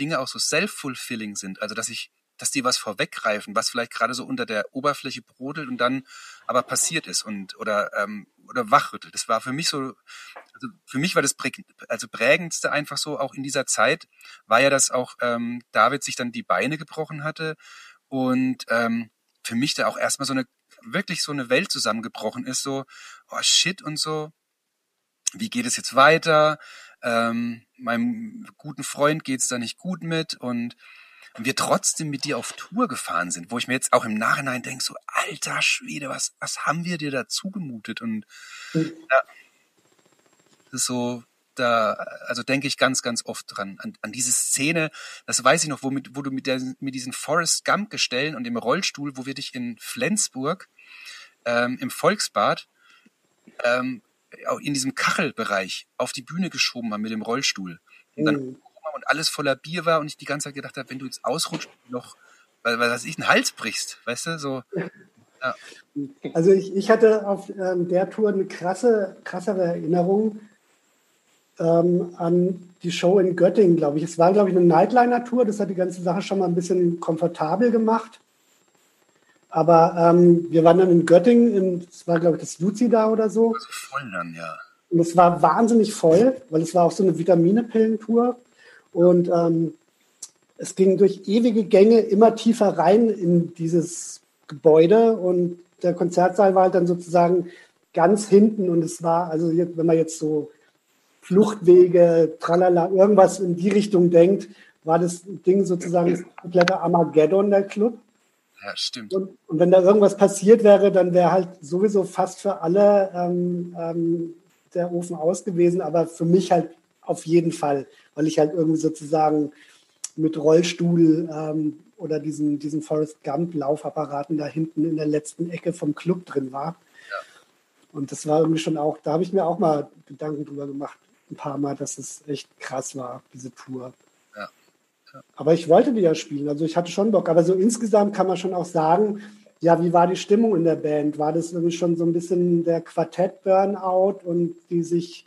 Speaker 2: Dinge auch so self-fulfilling sind. Also dass ich, dass die was vorweggreifen, was vielleicht gerade so unter der Oberfläche brodelt und dann aber passiert ist und oder ähm, oder wachrüttelt. Das war für mich so, also für mich war das präg, also prägendste einfach so auch in dieser Zeit war ja, dass auch ähm, David sich dann die Beine gebrochen hatte und ähm, für mich da auch erstmal so eine wirklich so eine Welt zusammengebrochen ist, so, oh shit und so, wie geht es jetzt weiter? Ähm, meinem guten Freund geht's da nicht gut mit und und wir trotzdem mit dir auf Tour gefahren sind, wo ich mir jetzt auch im Nachhinein denke, so, alter Schwede, was, was haben wir dir da zugemutet? Und
Speaker 5: Mhm.
Speaker 2: ja, das ist so, da, also denke ich ganz, ganz oft dran, an, an diese Szene, das weiß ich noch, wo, mit, wo du mit, der, mit diesen Forrest Gump-Gestellen und dem Rollstuhl, wo wir dich in Flensburg ähm, im Volksbad ähm, auch in diesem Kachelbereich auf die Bühne geschoben haben mit dem Rollstuhl. Und dann
Speaker 5: Mhm.
Speaker 2: und alles voller Bier war und ich die ganze Zeit gedacht habe, wenn du jetzt ausrutscht, noch, weil, weil was ich einen Hals brichst, weißt du, so,
Speaker 5: Ja. Also ich, ich hatte auf ähm, der Tour eine krasse, krassere Erinnerung ähm, an die Show in Göttingen, glaube ich. Es war, glaube ich, eine Nightliner-Tour. Das hat die ganze Sache schon mal ein bisschen komfortabel gemacht. Aber ähm, wir waren dann in Göttingen, es war, glaube ich, das Luzi da oder so. Also voll dann, ja. Und es war wahnsinnig voll, weil es war auch so eine Vitamine-Pillentour. Und ähm, es ging durch ewige Gänge immer tiefer rein in dieses Gebäude und der Konzertsaal war halt dann sozusagen ganz hinten und es war, also wenn man jetzt so Fluchtwege, tralala, irgendwas in die Richtung denkt, war das Ding sozusagen das komplette Armageddon der Club.
Speaker 2: Ja, stimmt.
Speaker 5: Und, und, wenn da irgendwas passiert wäre, dann wäre halt sowieso fast für alle ähm, ähm, der Ofen aus gewesen, aber für mich halt auf jeden Fall, weil ich halt irgendwie sozusagen mit Rollstuhl ähm, oder diesen, diesen Forrest Gump-Laufapparaten da hinten in der letzten Ecke vom Club drin war. Ja. Und das war irgendwie schon auch, da habe ich mir auch mal Gedanken drüber gemacht, ein paar Mal, dass es echt krass war, diese Tour. Ja. Ja. Aber ich wollte die ja spielen, also ich hatte schon Bock. Aber so insgesamt kann man schon auch sagen, ja, wie war die Stimmung in der Band? War das irgendwie schon so ein bisschen der Quartett-Burnout und die sich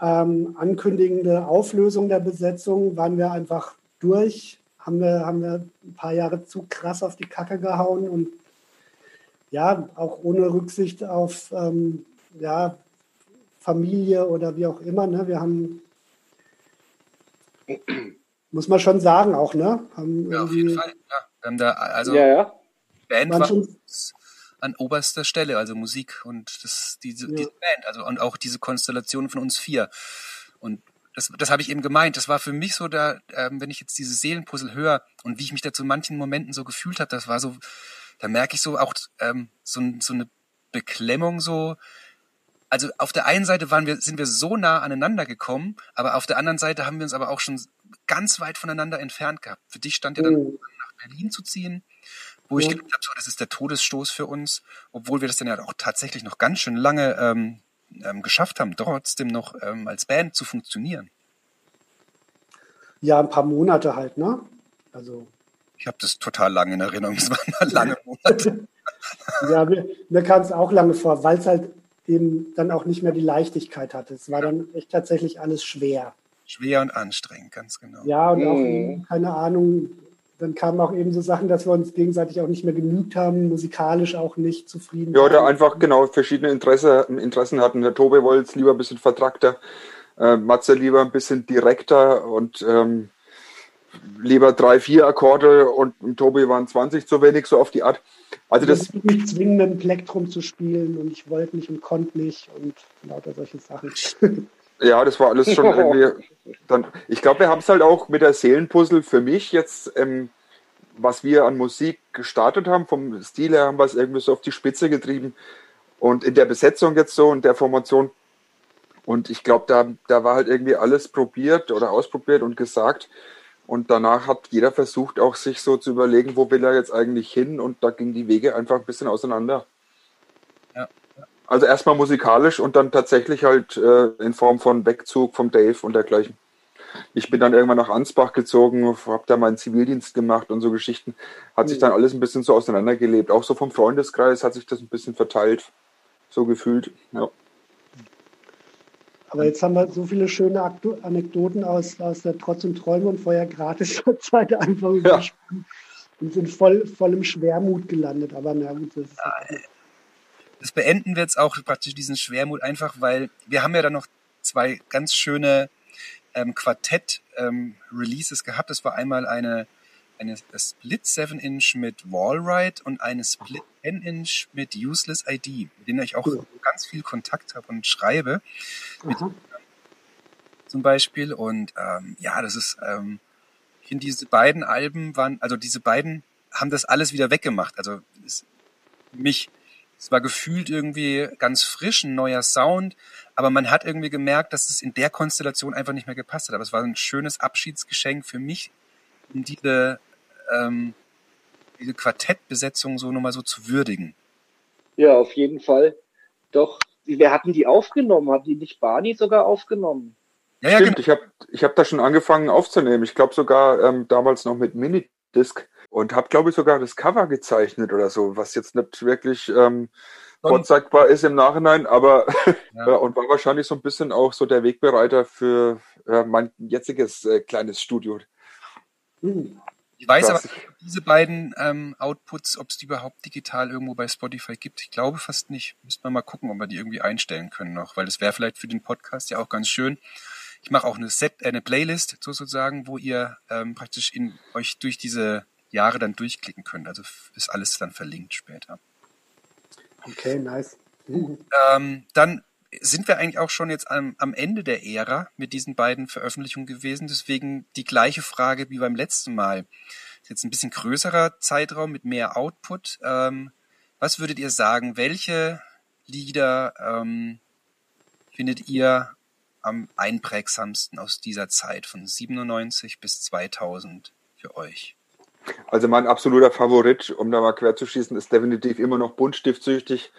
Speaker 5: ähm, ankündigende Auflösung der Besetzung? Waren wir einfach durch? Haben wir, haben wir ein paar Jahre zu krass auf die Kacke gehauen und ja, auch ohne Rücksicht auf ähm, ja, Familie oder wie auch immer. Ne? Wir haben, muss man schon sagen, auch, ne?
Speaker 2: Haben ja, auf jeden Fall. Ja. Wir haben da, also
Speaker 4: ja, ja.
Speaker 2: Band war an oberster Stelle, also Musik und das, diese, ja. diese Band, also und auch diese Konstellation von uns vier. Und das, das habe ich eben gemeint. Das war für mich so, da, ähm, wenn ich jetzt diese Seelenpuzzle höre und wie ich mich da zu manchen Momenten so gefühlt habe, das war so, da merke ich so auch ähm, so, so eine Beklemmung so. Also auf der einen Seite waren wir, sind wir so nah aneinander gekommen, aber auf der anderen Seite haben wir uns aber auch schon ganz weit voneinander entfernt gehabt. Für dich stand ja dann oh. nach Berlin zu ziehen, wo ja. ich gedacht habe, das ist der Todesstoß für uns, obwohl wir das dann ja auch tatsächlich noch ganz schön lange ähm, ähm, geschafft haben, trotzdem noch ähm, als Band zu funktionieren?
Speaker 5: Ja, ein paar Monate halt, ne?
Speaker 2: Also. Ich habe das total lange in Erinnerung. Es waren lange Monate.
Speaker 5: ja, mir, mir kam es auch lange vor, weil es halt eben dann auch nicht mehr die Leichtigkeit hatte. Es war dann echt tatsächlich alles schwer.
Speaker 2: Schwer und anstrengend, ganz genau.
Speaker 5: Ja, und auch, mhm. keine Ahnung, dann kamen auch eben so Sachen, dass wir uns gegenseitig auch nicht mehr genügt haben, musikalisch auch nicht zufrieden.
Speaker 6: Ja, oder einfach genau verschiedene Interesse, Interessen hatten. Der Tobi wollte es lieber ein bisschen vertrackter, äh, Matze lieber ein bisschen direkter und ähm, lieber drei, vier Akkorde und im Tobi waren 20 zu wenig, so auf die Art.
Speaker 5: Also das. Ich mich zwingen, ein Plektrum zu spielen und ich wollte nicht und konnte nicht und lauter solche Sachen.
Speaker 6: Ja, das war alles schon irgendwie. Dann, ich glaube, wir haben es halt auch mit der Seelenpuzzle für mich jetzt, ähm, was wir an Musik gestartet haben, vom Stil her haben wir es irgendwie so auf die Spitze getrieben. Und in der Besetzung jetzt so und der Formation. Und ich glaube, da, da war halt irgendwie alles probiert oder ausprobiert und gesagt. Und danach hat jeder versucht, auch sich so zu überlegen, wo will er jetzt eigentlich hin. Und da gingen die Wege einfach ein bisschen auseinander. Also erstmal musikalisch und dann tatsächlich halt äh, in Form von Wegzug vom Dave und dergleichen. Ich bin dann irgendwann nach Ansbach gezogen, habe da meinen Zivildienst gemacht und so Geschichten. Hat sich dann alles ein bisschen so auseinandergelebt. Auch so vom Freundeskreis hat sich das ein bisschen verteilt, so gefühlt. Ja.
Speaker 5: Aber jetzt haben wir so viele schöne Anekdoten aus, aus der Trotz und Träume und vorher gratis Zeit einfach ja. und sind voll, voll im Schwermut gelandet. Aber na gut, das ist. Ja,
Speaker 2: das beenden wir jetzt auch praktisch diesen Schwermut einfach, weil wir haben ja dann noch zwei ganz schöne ähm, Quartett-Releases ähm, gehabt. Das war einmal eine, eine Split 7-Inch mit Wallride und eine Split 10-Inch mit Useless ID, mit denen ich auch cool. ganz viel Kontakt habe und schreibe. Mit, zum Beispiel. Und ähm, ja, das ist, ähm, ich finde, diese beiden Alben waren, also diese beiden haben das alles wieder weggemacht. Also ist mich es war gefühlt irgendwie ganz frisch, ein neuer Sound, aber man hat irgendwie gemerkt, dass es in der Konstellation einfach nicht mehr gepasst hat. Aber es war ein schönes Abschiedsgeschenk für mich, um diese, ähm, diese Quartettbesetzung so nochmal so zu würdigen.
Speaker 4: Ja, auf jeden Fall. Doch, wer hatten die aufgenommen? Hat die nicht Barney sogar aufgenommen?
Speaker 6: Ja, ja, Stimmt, genau. ich habe ich hab da schon angefangen aufzunehmen. Ich glaube sogar ähm, damals noch mit Minidisc und habe, glaube ich, sogar das Cover gezeichnet oder so, was jetzt nicht wirklich ähm, vorzeigbar ist im Nachhinein, aber ja. und war wahrscheinlich so ein bisschen auch so der Wegbereiter für äh, mein jetziges äh, kleines Studio.
Speaker 2: Mhm. Ich weiß aber diese beiden ähm, Outputs, ob es die überhaupt digital irgendwo bei Spotify gibt. Ich glaube fast nicht. Müsste man mal gucken, ob wir die irgendwie einstellen können noch, weil das wäre vielleicht für den Podcast ja auch ganz schön. Ich mache auch eine Set, äh, eine Playlist sozusagen, wo ihr ähm, praktisch in euch durch diese Jahre dann durchklicken könnt. Also ist alles dann verlinkt später.
Speaker 5: Okay, nice.
Speaker 2: Ähm, dann sind wir eigentlich auch schon jetzt am, am Ende der Ära mit diesen beiden Veröffentlichungen gewesen. Deswegen die gleiche Frage wie beim letzten Mal. Jetzt ein bisschen größerer Zeitraum mit mehr Output. Ähm, was würdet ihr sagen? Welche Lieder ähm, findet ihr am einprägsamsten aus dieser Zeit von 97 bis 2000 für euch?
Speaker 6: Also mein absoluter Favorit, um da mal quer zu schießen, ist definitiv immer noch buntstiftsüchtig.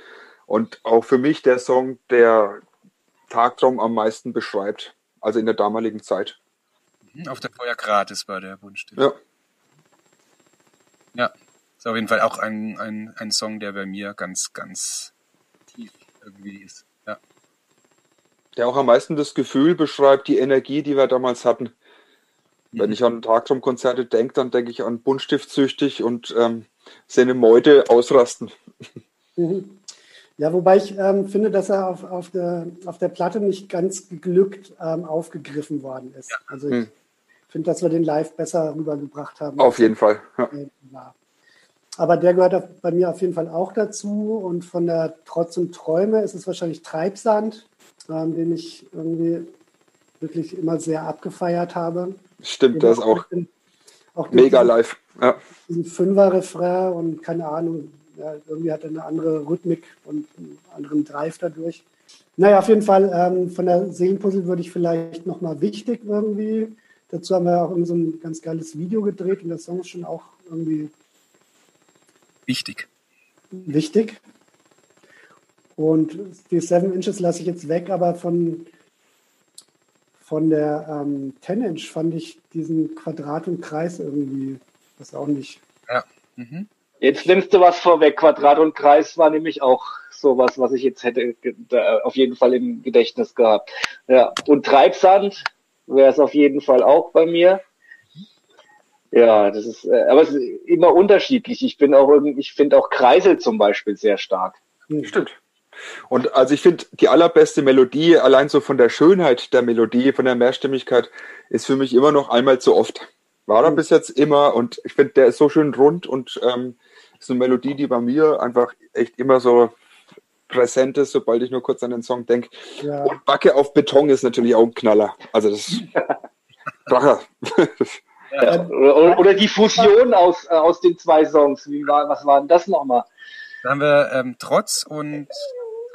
Speaker 6: Und auch für mich der Song, der Tagtraum am meisten beschreibt. Also in der damaligen Zeit.
Speaker 2: Mhm, auf der Feuer gratis war der Buntstift.
Speaker 6: Ja.
Speaker 2: Ja, ist auf jeden Fall auch ein, ein, ein Song, der bei mir ganz, ganz tief irgendwie ist. Ja.
Speaker 6: Der auch am meisten das Gefühl beschreibt, die Energie, die wir damals hatten. Wenn mhm. ich an Tagtraumkonzerte denke, dann denke ich an Buntstiftsüchtig und ähm, seine Meute ausrasten.
Speaker 5: Mhm. Ja, wobei ich ähm, finde, dass er auf, auf, der, auf der Platte nicht ganz geglückt ähm, aufgegriffen worden ist. Ja. Also ich hm. finde, dass wir den live besser rübergebracht haben.
Speaker 6: Auf jeden Fall.
Speaker 5: Ja. Aber der gehört bei mir auf jeden Fall auch dazu. Und von der Trotz und Träume ist es wahrscheinlich Treibsand, ähm, den ich irgendwie wirklich immer sehr abgefeiert habe.
Speaker 6: Stimmt, das auch, auch mega live. Ja.
Speaker 5: Diesen Fünfer-Refrain und keine Ahnung, ja, irgendwie hat er eine andere Rhythmik und einen anderen Drive dadurch. Naja, auf jeden Fall ähm, von der Seelenpuzzle würde ich vielleicht nochmal wichtig irgendwie. Dazu haben wir auch so ein ganz geiles Video gedreht und der Song ist schon auch irgendwie
Speaker 2: wichtig.
Speaker 5: Wichtig. Und die Seven Inches lasse ich jetzt weg, aber von, von der ähm, 10 Inch fand ich diesen Quadrat und Kreis irgendwie, das auch nicht.
Speaker 2: Ja. Mhm.
Speaker 4: Jetzt nimmst du was vorweg. Quadrat und Kreis war nämlich auch sowas, was ich jetzt hätte auf jeden Fall im Gedächtnis gehabt. Ja, und Treibsand wäre es auf jeden Fall auch bei mir. Ja, das ist, äh, aber es ist immer unterschiedlich. Ich bin auch irgendwie, ich finde auch Kreisel zum Beispiel sehr stark.
Speaker 6: Hm. Stimmt. Und also ich finde, die allerbeste Melodie, allein so von der Schönheit der Melodie, von der Mehrstimmigkeit, ist für mich immer noch einmal zu oft. War er mhm. bis jetzt immer und ich finde, der ist so schön rund und ähm, ist eine Melodie, die bei mir einfach echt immer so präsent ist, sobald ich nur kurz an den Song denke. Ja. Und Backe auf Beton ist natürlich auch ein Knaller. Also das Bracher.
Speaker 4: Ja. Oder, oder, die Fusion aus, äh, aus den zwei Songs. Wie war, was war denn das nochmal?
Speaker 2: Da haben wir ähm, Trotz und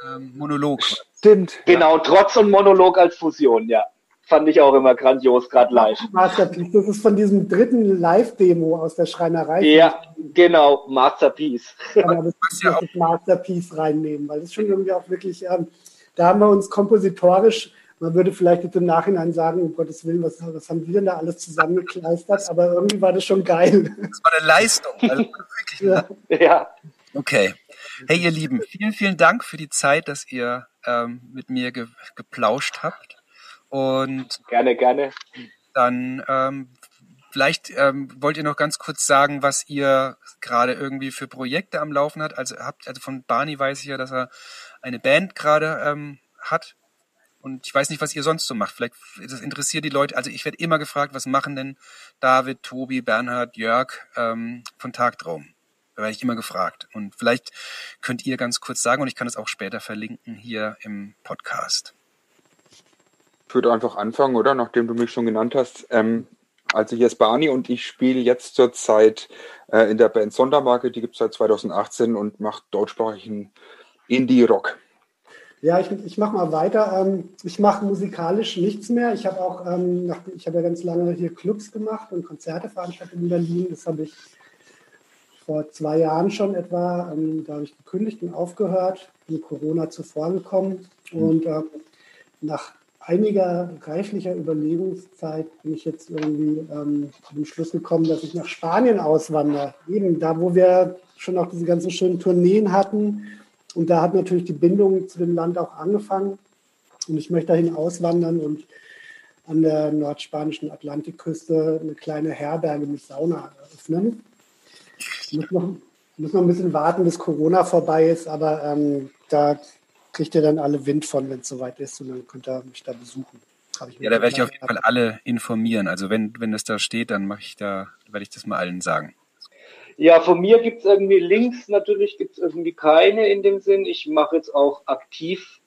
Speaker 2: ähm, Monolog.
Speaker 6: Stimmt.
Speaker 4: Genau, Trotz und Monolog als Fusion, ja fand ich auch immer grandios, gerade live.
Speaker 5: Masterpiece, das ist von diesem dritten Live-Demo aus der Schreinerei.
Speaker 4: Ja, genau, Masterpiece.
Speaker 5: Ja, das, das ist Masterpiece reinnehmen, weil das schon irgendwie auch wirklich, ähm, da haben wir uns kompositorisch, man würde vielleicht jetzt im Nachhinein sagen, um Gottes Willen, was, was haben wir denn da alles zusammengekleistert, aber irgendwie war das schon geil.
Speaker 2: Das war eine Leistung. Also wirklich
Speaker 4: ja. ja.
Speaker 2: Okay. Hey, ihr Lieben, vielen, vielen Dank für die Zeit, dass ihr ähm, mit mir ge geplauscht habt. Und
Speaker 4: gerne, gerne.
Speaker 2: Dann ähm, vielleicht ähm, wollt ihr noch ganz kurz sagen, was ihr gerade irgendwie für Projekte am Laufen habt. Also habt, also von Barney weiß ich ja, dass er eine Band gerade ähm, hat. Und ich weiß nicht, was ihr sonst so macht. Vielleicht das interessiert die Leute. Also ich werde immer gefragt, was machen denn David, Tobi, Bernhard, Jörg ähm, von Tagtraum? Da werde ich immer gefragt. Und vielleicht könnt ihr ganz kurz sagen, und ich kann es auch später verlinken hier im Podcast.
Speaker 6: Ich würde einfach anfangen, oder? Nachdem du mich schon genannt hast. Ähm, also hier ist Barney und ich spiele jetzt zurzeit äh, in der Band Sondermarke, die gibt es seit 2018 und macht deutschsprachigen Indie-Rock.
Speaker 5: Ja, ich, ich mache mal weiter. Ähm, ich mache musikalisch nichts mehr. Ich habe auch, ähm, ich habe ja ganz lange hier Clubs gemacht und Konzerte veranstaltet in Berlin. Das habe ich vor zwei Jahren schon etwa. Ähm, da habe ich gekündigt und aufgehört, bin Corona zuvor gekommen. Und ähm, nach einiger reiflicher Überlegungszeit bin ich jetzt irgendwie ähm, zu Schluss gekommen, dass ich nach Spanien auswandere. Eben da, wo wir schon auch diese ganzen schönen Tourneen hatten. Und da hat natürlich die Bindung zu dem Land auch angefangen. Und ich möchte dahin auswandern und an der nordspanischen Atlantikküste eine kleine Herberge mit Sauna eröffnen. Ich muss noch, muss noch ein bisschen warten, bis Corona vorbei ist, aber ähm, da kriegt ihr dann alle Wind von, wenn es soweit ist und dann könnt ihr mich da besuchen.
Speaker 2: ja, da werde ich auf jeden Fall alle informieren. Also wenn, wenn das da steht, dann mache ich da, werde ich das mal allen sagen.
Speaker 4: Ja, von mir gibt es irgendwie Links, natürlich gibt es irgendwie keine in dem Sinn. Ich mache jetzt auch aktiv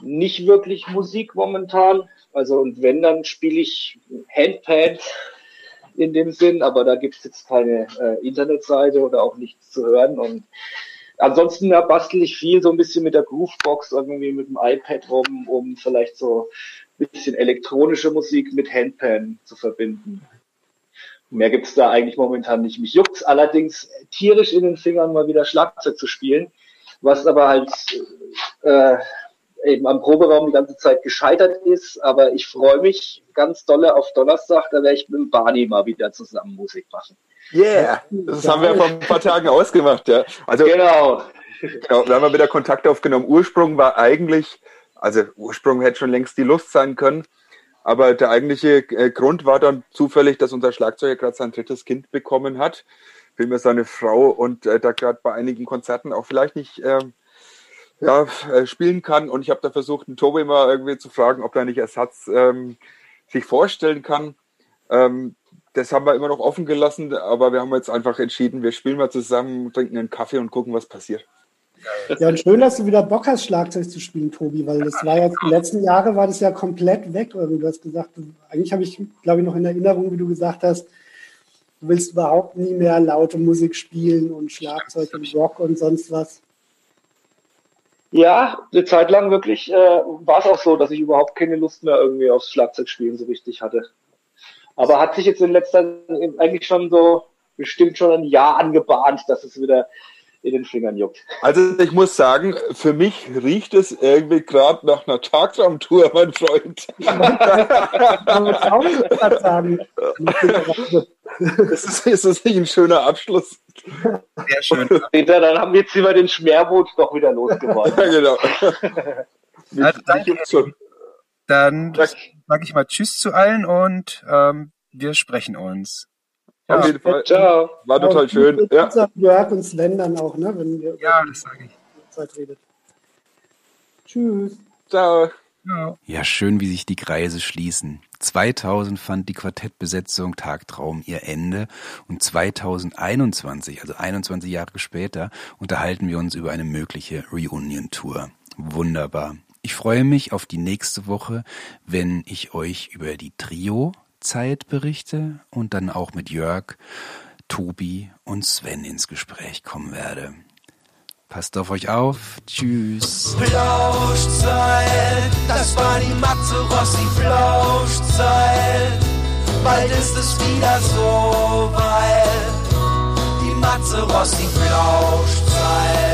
Speaker 4: nicht wirklich Musik momentan. Also und wenn, dann spiele ich Handpad in dem Sinn, aber da gibt es jetzt keine äh, Internetseite oder auch nichts zu hören. Und ansonsten ja, bastel ich viel so ein bisschen mit der Groovebox, irgendwie mit dem iPad rum, um vielleicht so ein bisschen elektronische Musik mit Handpan zu verbinden. Mehr gibt's da eigentlich momentan nicht. Mich juckt's allerdings tierisch in den Fingern, mal wieder Schlagzeug zu spielen, was aber halt äh, eben am Proberaum die ganze Zeit gescheitert ist. Aber ich freue mich ganz dolle auf Donnerstag, da werde ich mit dem Barney mal wieder zusammen Musik machen.
Speaker 6: Yeah, das haben wir vor ein paar Tagen ausgemacht, ja. Also, genau. genau. Da haben wir wieder Kontakt aufgenommen. Ursprung war eigentlich, also Ursprung hätte schon längst die Lust sein können, aber der eigentliche äh, Grund war dann zufällig, dass unser Schlagzeuger gerade sein drittes Kind bekommen hat. Vielmehr seine Frau und äh, da gerade bei einigen Konzerten auch vielleicht nicht ähm, ja, äh, spielen kann. Und ich habe da versucht, einen Tobi mal irgendwie zu fragen, ob er nicht Ersatz ähm, sich vorstellen kann. Ähm, das haben wir immer noch offen gelassen, aber wir haben jetzt einfach entschieden, wir spielen mal zusammen, trinken einen Kaffee und gucken, was passiert.
Speaker 5: Ja, und schön, dass du wieder Bock hast, Schlagzeug zu spielen, Tobi, weil das war jetzt, die letzten Jahre war das ja komplett weg. Du hast gesagt, eigentlich habe ich, glaube ich, noch in Erinnerung, wie du gesagt hast, du willst überhaupt nie mehr laute Musik spielen und Schlagzeug und Rock und sonst was.
Speaker 4: Ja, eine Zeit lang wirklich äh, war es auch so, dass ich überhaupt keine Lust mehr irgendwie aufs Schlagzeugspielen so richtig hatte. Aber hat sich jetzt in letzter eigentlich schon so bestimmt schon ein Jahr angebahnt, dass es wieder in den Fingern juckt.
Speaker 6: Also ich muss sagen, für mich riecht es irgendwie gerade nach einer Tagtraumtour, mein Freund. das ist, ist das nicht ein schöner Abschluss?
Speaker 4: Sehr schön. Peter, dann haben wir jetzt über den Schmerboot doch wieder losgeworden. ja, genau.
Speaker 2: also, danke, dann sage ich mal Tschüss zu allen und ähm, wir sprechen uns.
Speaker 6: Ja. Auf jeden Fall. Ciao. War total schön.
Speaker 5: Ja. Jörg und Sven dann auch, ne? Wenn ihr
Speaker 2: ja, das sage ich.
Speaker 5: Zeit redet. Tschüss.
Speaker 6: Ciao.
Speaker 2: Ja, schön, wie sich die Kreise schließen. 2000 fand die Quartettbesetzung Tagtraum ihr Ende und 2021, also 21 Jahre später, unterhalten wir uns über eine mögliche Reunion-Tour. Wunderbar. Ich freue mich auf die nächste Woche, wenn ich euch über die Trio-Zeit berichte und dann auch mit Jörg, Tobi und Sven ins Gespräch kommen werde. Passt auf euch auf. Tschüss.
Speaker 1: Flauschzeit, das war die Matze Rossi Flauschzeit. Bald ist es wieder so weit. Die Matze Rossi Flauschzeit.